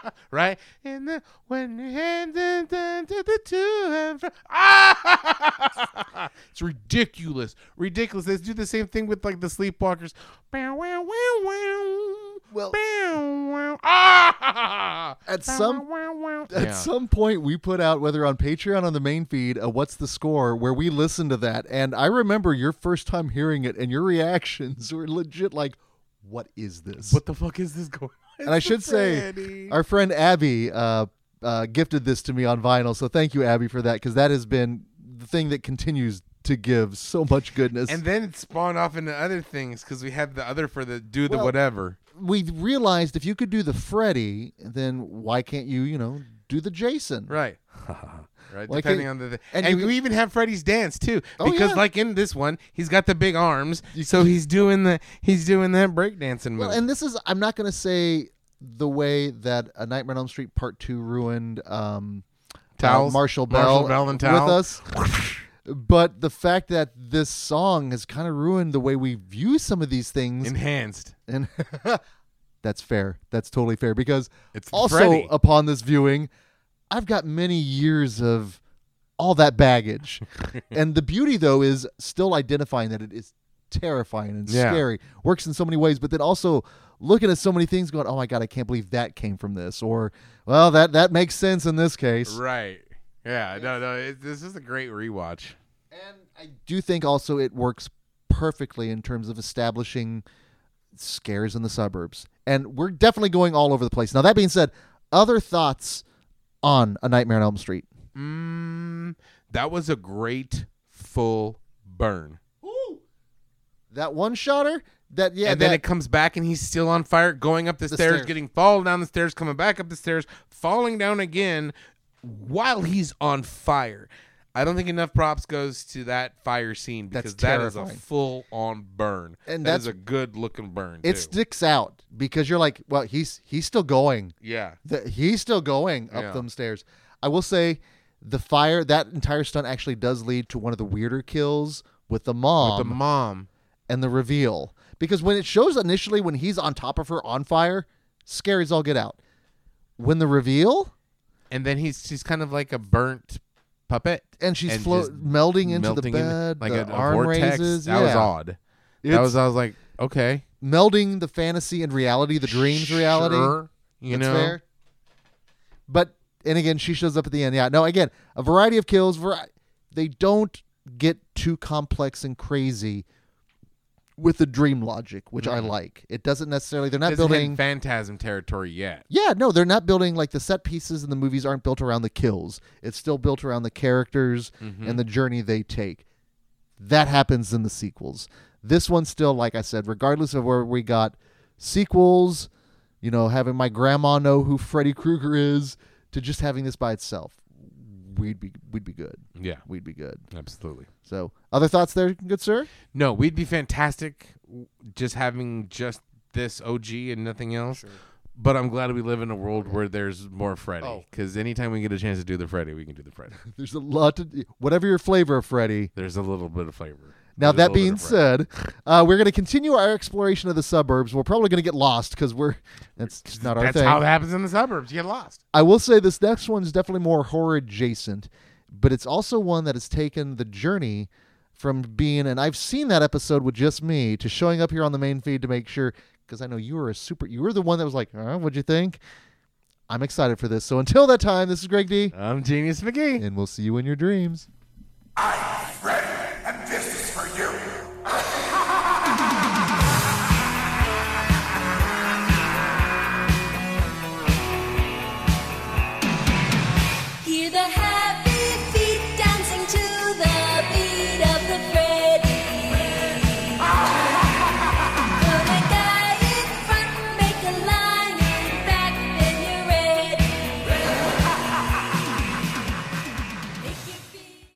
right? And the when your hands and down to the two and fro, ah, it's ridiculous, ridiculous. They do the same thing with like the Sleepwalkers. Bow, wow, wow, wow. Well, Ah! at some at Yeah. some point we put out whether on Patreon on the main feed a what's the score where we listen to that and I remember your first time hearing it and your reactions were legit like what is this? What the fuck is this going? on? and I should say our friend Abby uh, uh, gifted this to me on vinyl so thank you Abby for that because that has been the thing that continues to give so much goodness. and then it spawned off into other things because we had the other for the do the Well, whatever. We realized if you could do the Freddy, then why can't you, you know, do the Jason? Right. right. Like Depending it- on the, the and and, you- we even have Freddy's dance too, Oh, because yeah. like in this one, he's got the big arms, so he's doing the he's doing that breakdancing move. Well, and this is I'm not going to say the way that a Nightmare on Elm Street Part Two ruined um, uh, Towels? Marshall Bell, Marshall Bell and with us. but the fact that this song has kind of ruined the way we view some of these things, Enhanced. and that's fair. That's totally fair because It's also Freddy. upon this viewing, I've got many years of all that baggage. and the beauty though is still identifying that it is terrifying and Yeah. scary. Works in so many ways, but then also looking at so many things going, "Oh my god, I can't believe that came from this." Or, "Well, that that makes sense in this case." Right. Yeah. No. No. It, this is a great rewatch. And I do think also it works perfectly in terms of establishing scares in the suburbs. And we're definitely going all over the place. Now that being said, other thoughts on A Nightmare on Elm Street? Mm, that was a great full burn. Ooh. That one shotter? That yeah, and then it comes back and he's still on fire, going up the, The stairs, stairs. getting fall down the stairs, coming back up the stairs, falling down again while he's on fire. I don't think enough props goes to that fire scene because that is a full on burn. And that is that's- a good looking burn. it too. sticks out because you're like, well, he's he's still going. yeah. The, he's still going up Yeah. them stairs. I will say the fire that entire stunt actually does lead to one of the weirder kills with the mom. With the mom. and the reveal. Because when it shows initially when he's on top of her on fire, scary as all get out. When the reveal And then he's she's kind of like a burnt puppet. and she's And just melding into the melting in- bed, like the a, a vortex. raises, That was odd. It's that was I was like, okay. melding the fantasy and reality, the dreams reality. You That's know. fair. But and again, she shows up at the end. Yeah, no, again, a variety of kills. Vari- they don't get too complex and crazy with the dream logic, which I Mhm. like. It doesn't necessarily. They're not Doesn't hit building. phantasm territory yet. Yeah, no, they're not building like the set pieces in the movies aren't built around the kills. It's still built around the characters Mhm. and the journey they take. That happens in the sequels. This one still, like I said, regardless of where we got sequels, you know, having my grandma know who Freddy Krueger is, to just having this by itself, we'd be we'd be good. Yeah, We'd be good. absolutely. So, other thoughts there, good sir? No, we'd be fantastic just having just this OG and nothing else. But I'm glad we live in a world where there's more Freddy. Oh. Because anytime we get a chance to do the Freddy, we can do the Freddy. There's a lot to whatever your flavor of Freddy. There's a little bit of flavor. Now There's that being bit of Freddy. said, uh, we're going to continue our exploration of the suburbs. We're probably going to get lost because we're that's just not our that's thing. how it happens in the suburbs. You get lost. I will say this next one is definitely more horror adjacent, but it's also one that has taken the journey from being, and I've seen that episode with just me, to showing up here on the main feed to make sure, because I know you were a super, you were the one that was like, huh, what'd you think? I'm excited for this. So until that time, this is Greg D, I'm Genius McGee. and we'll see you in your dreams. I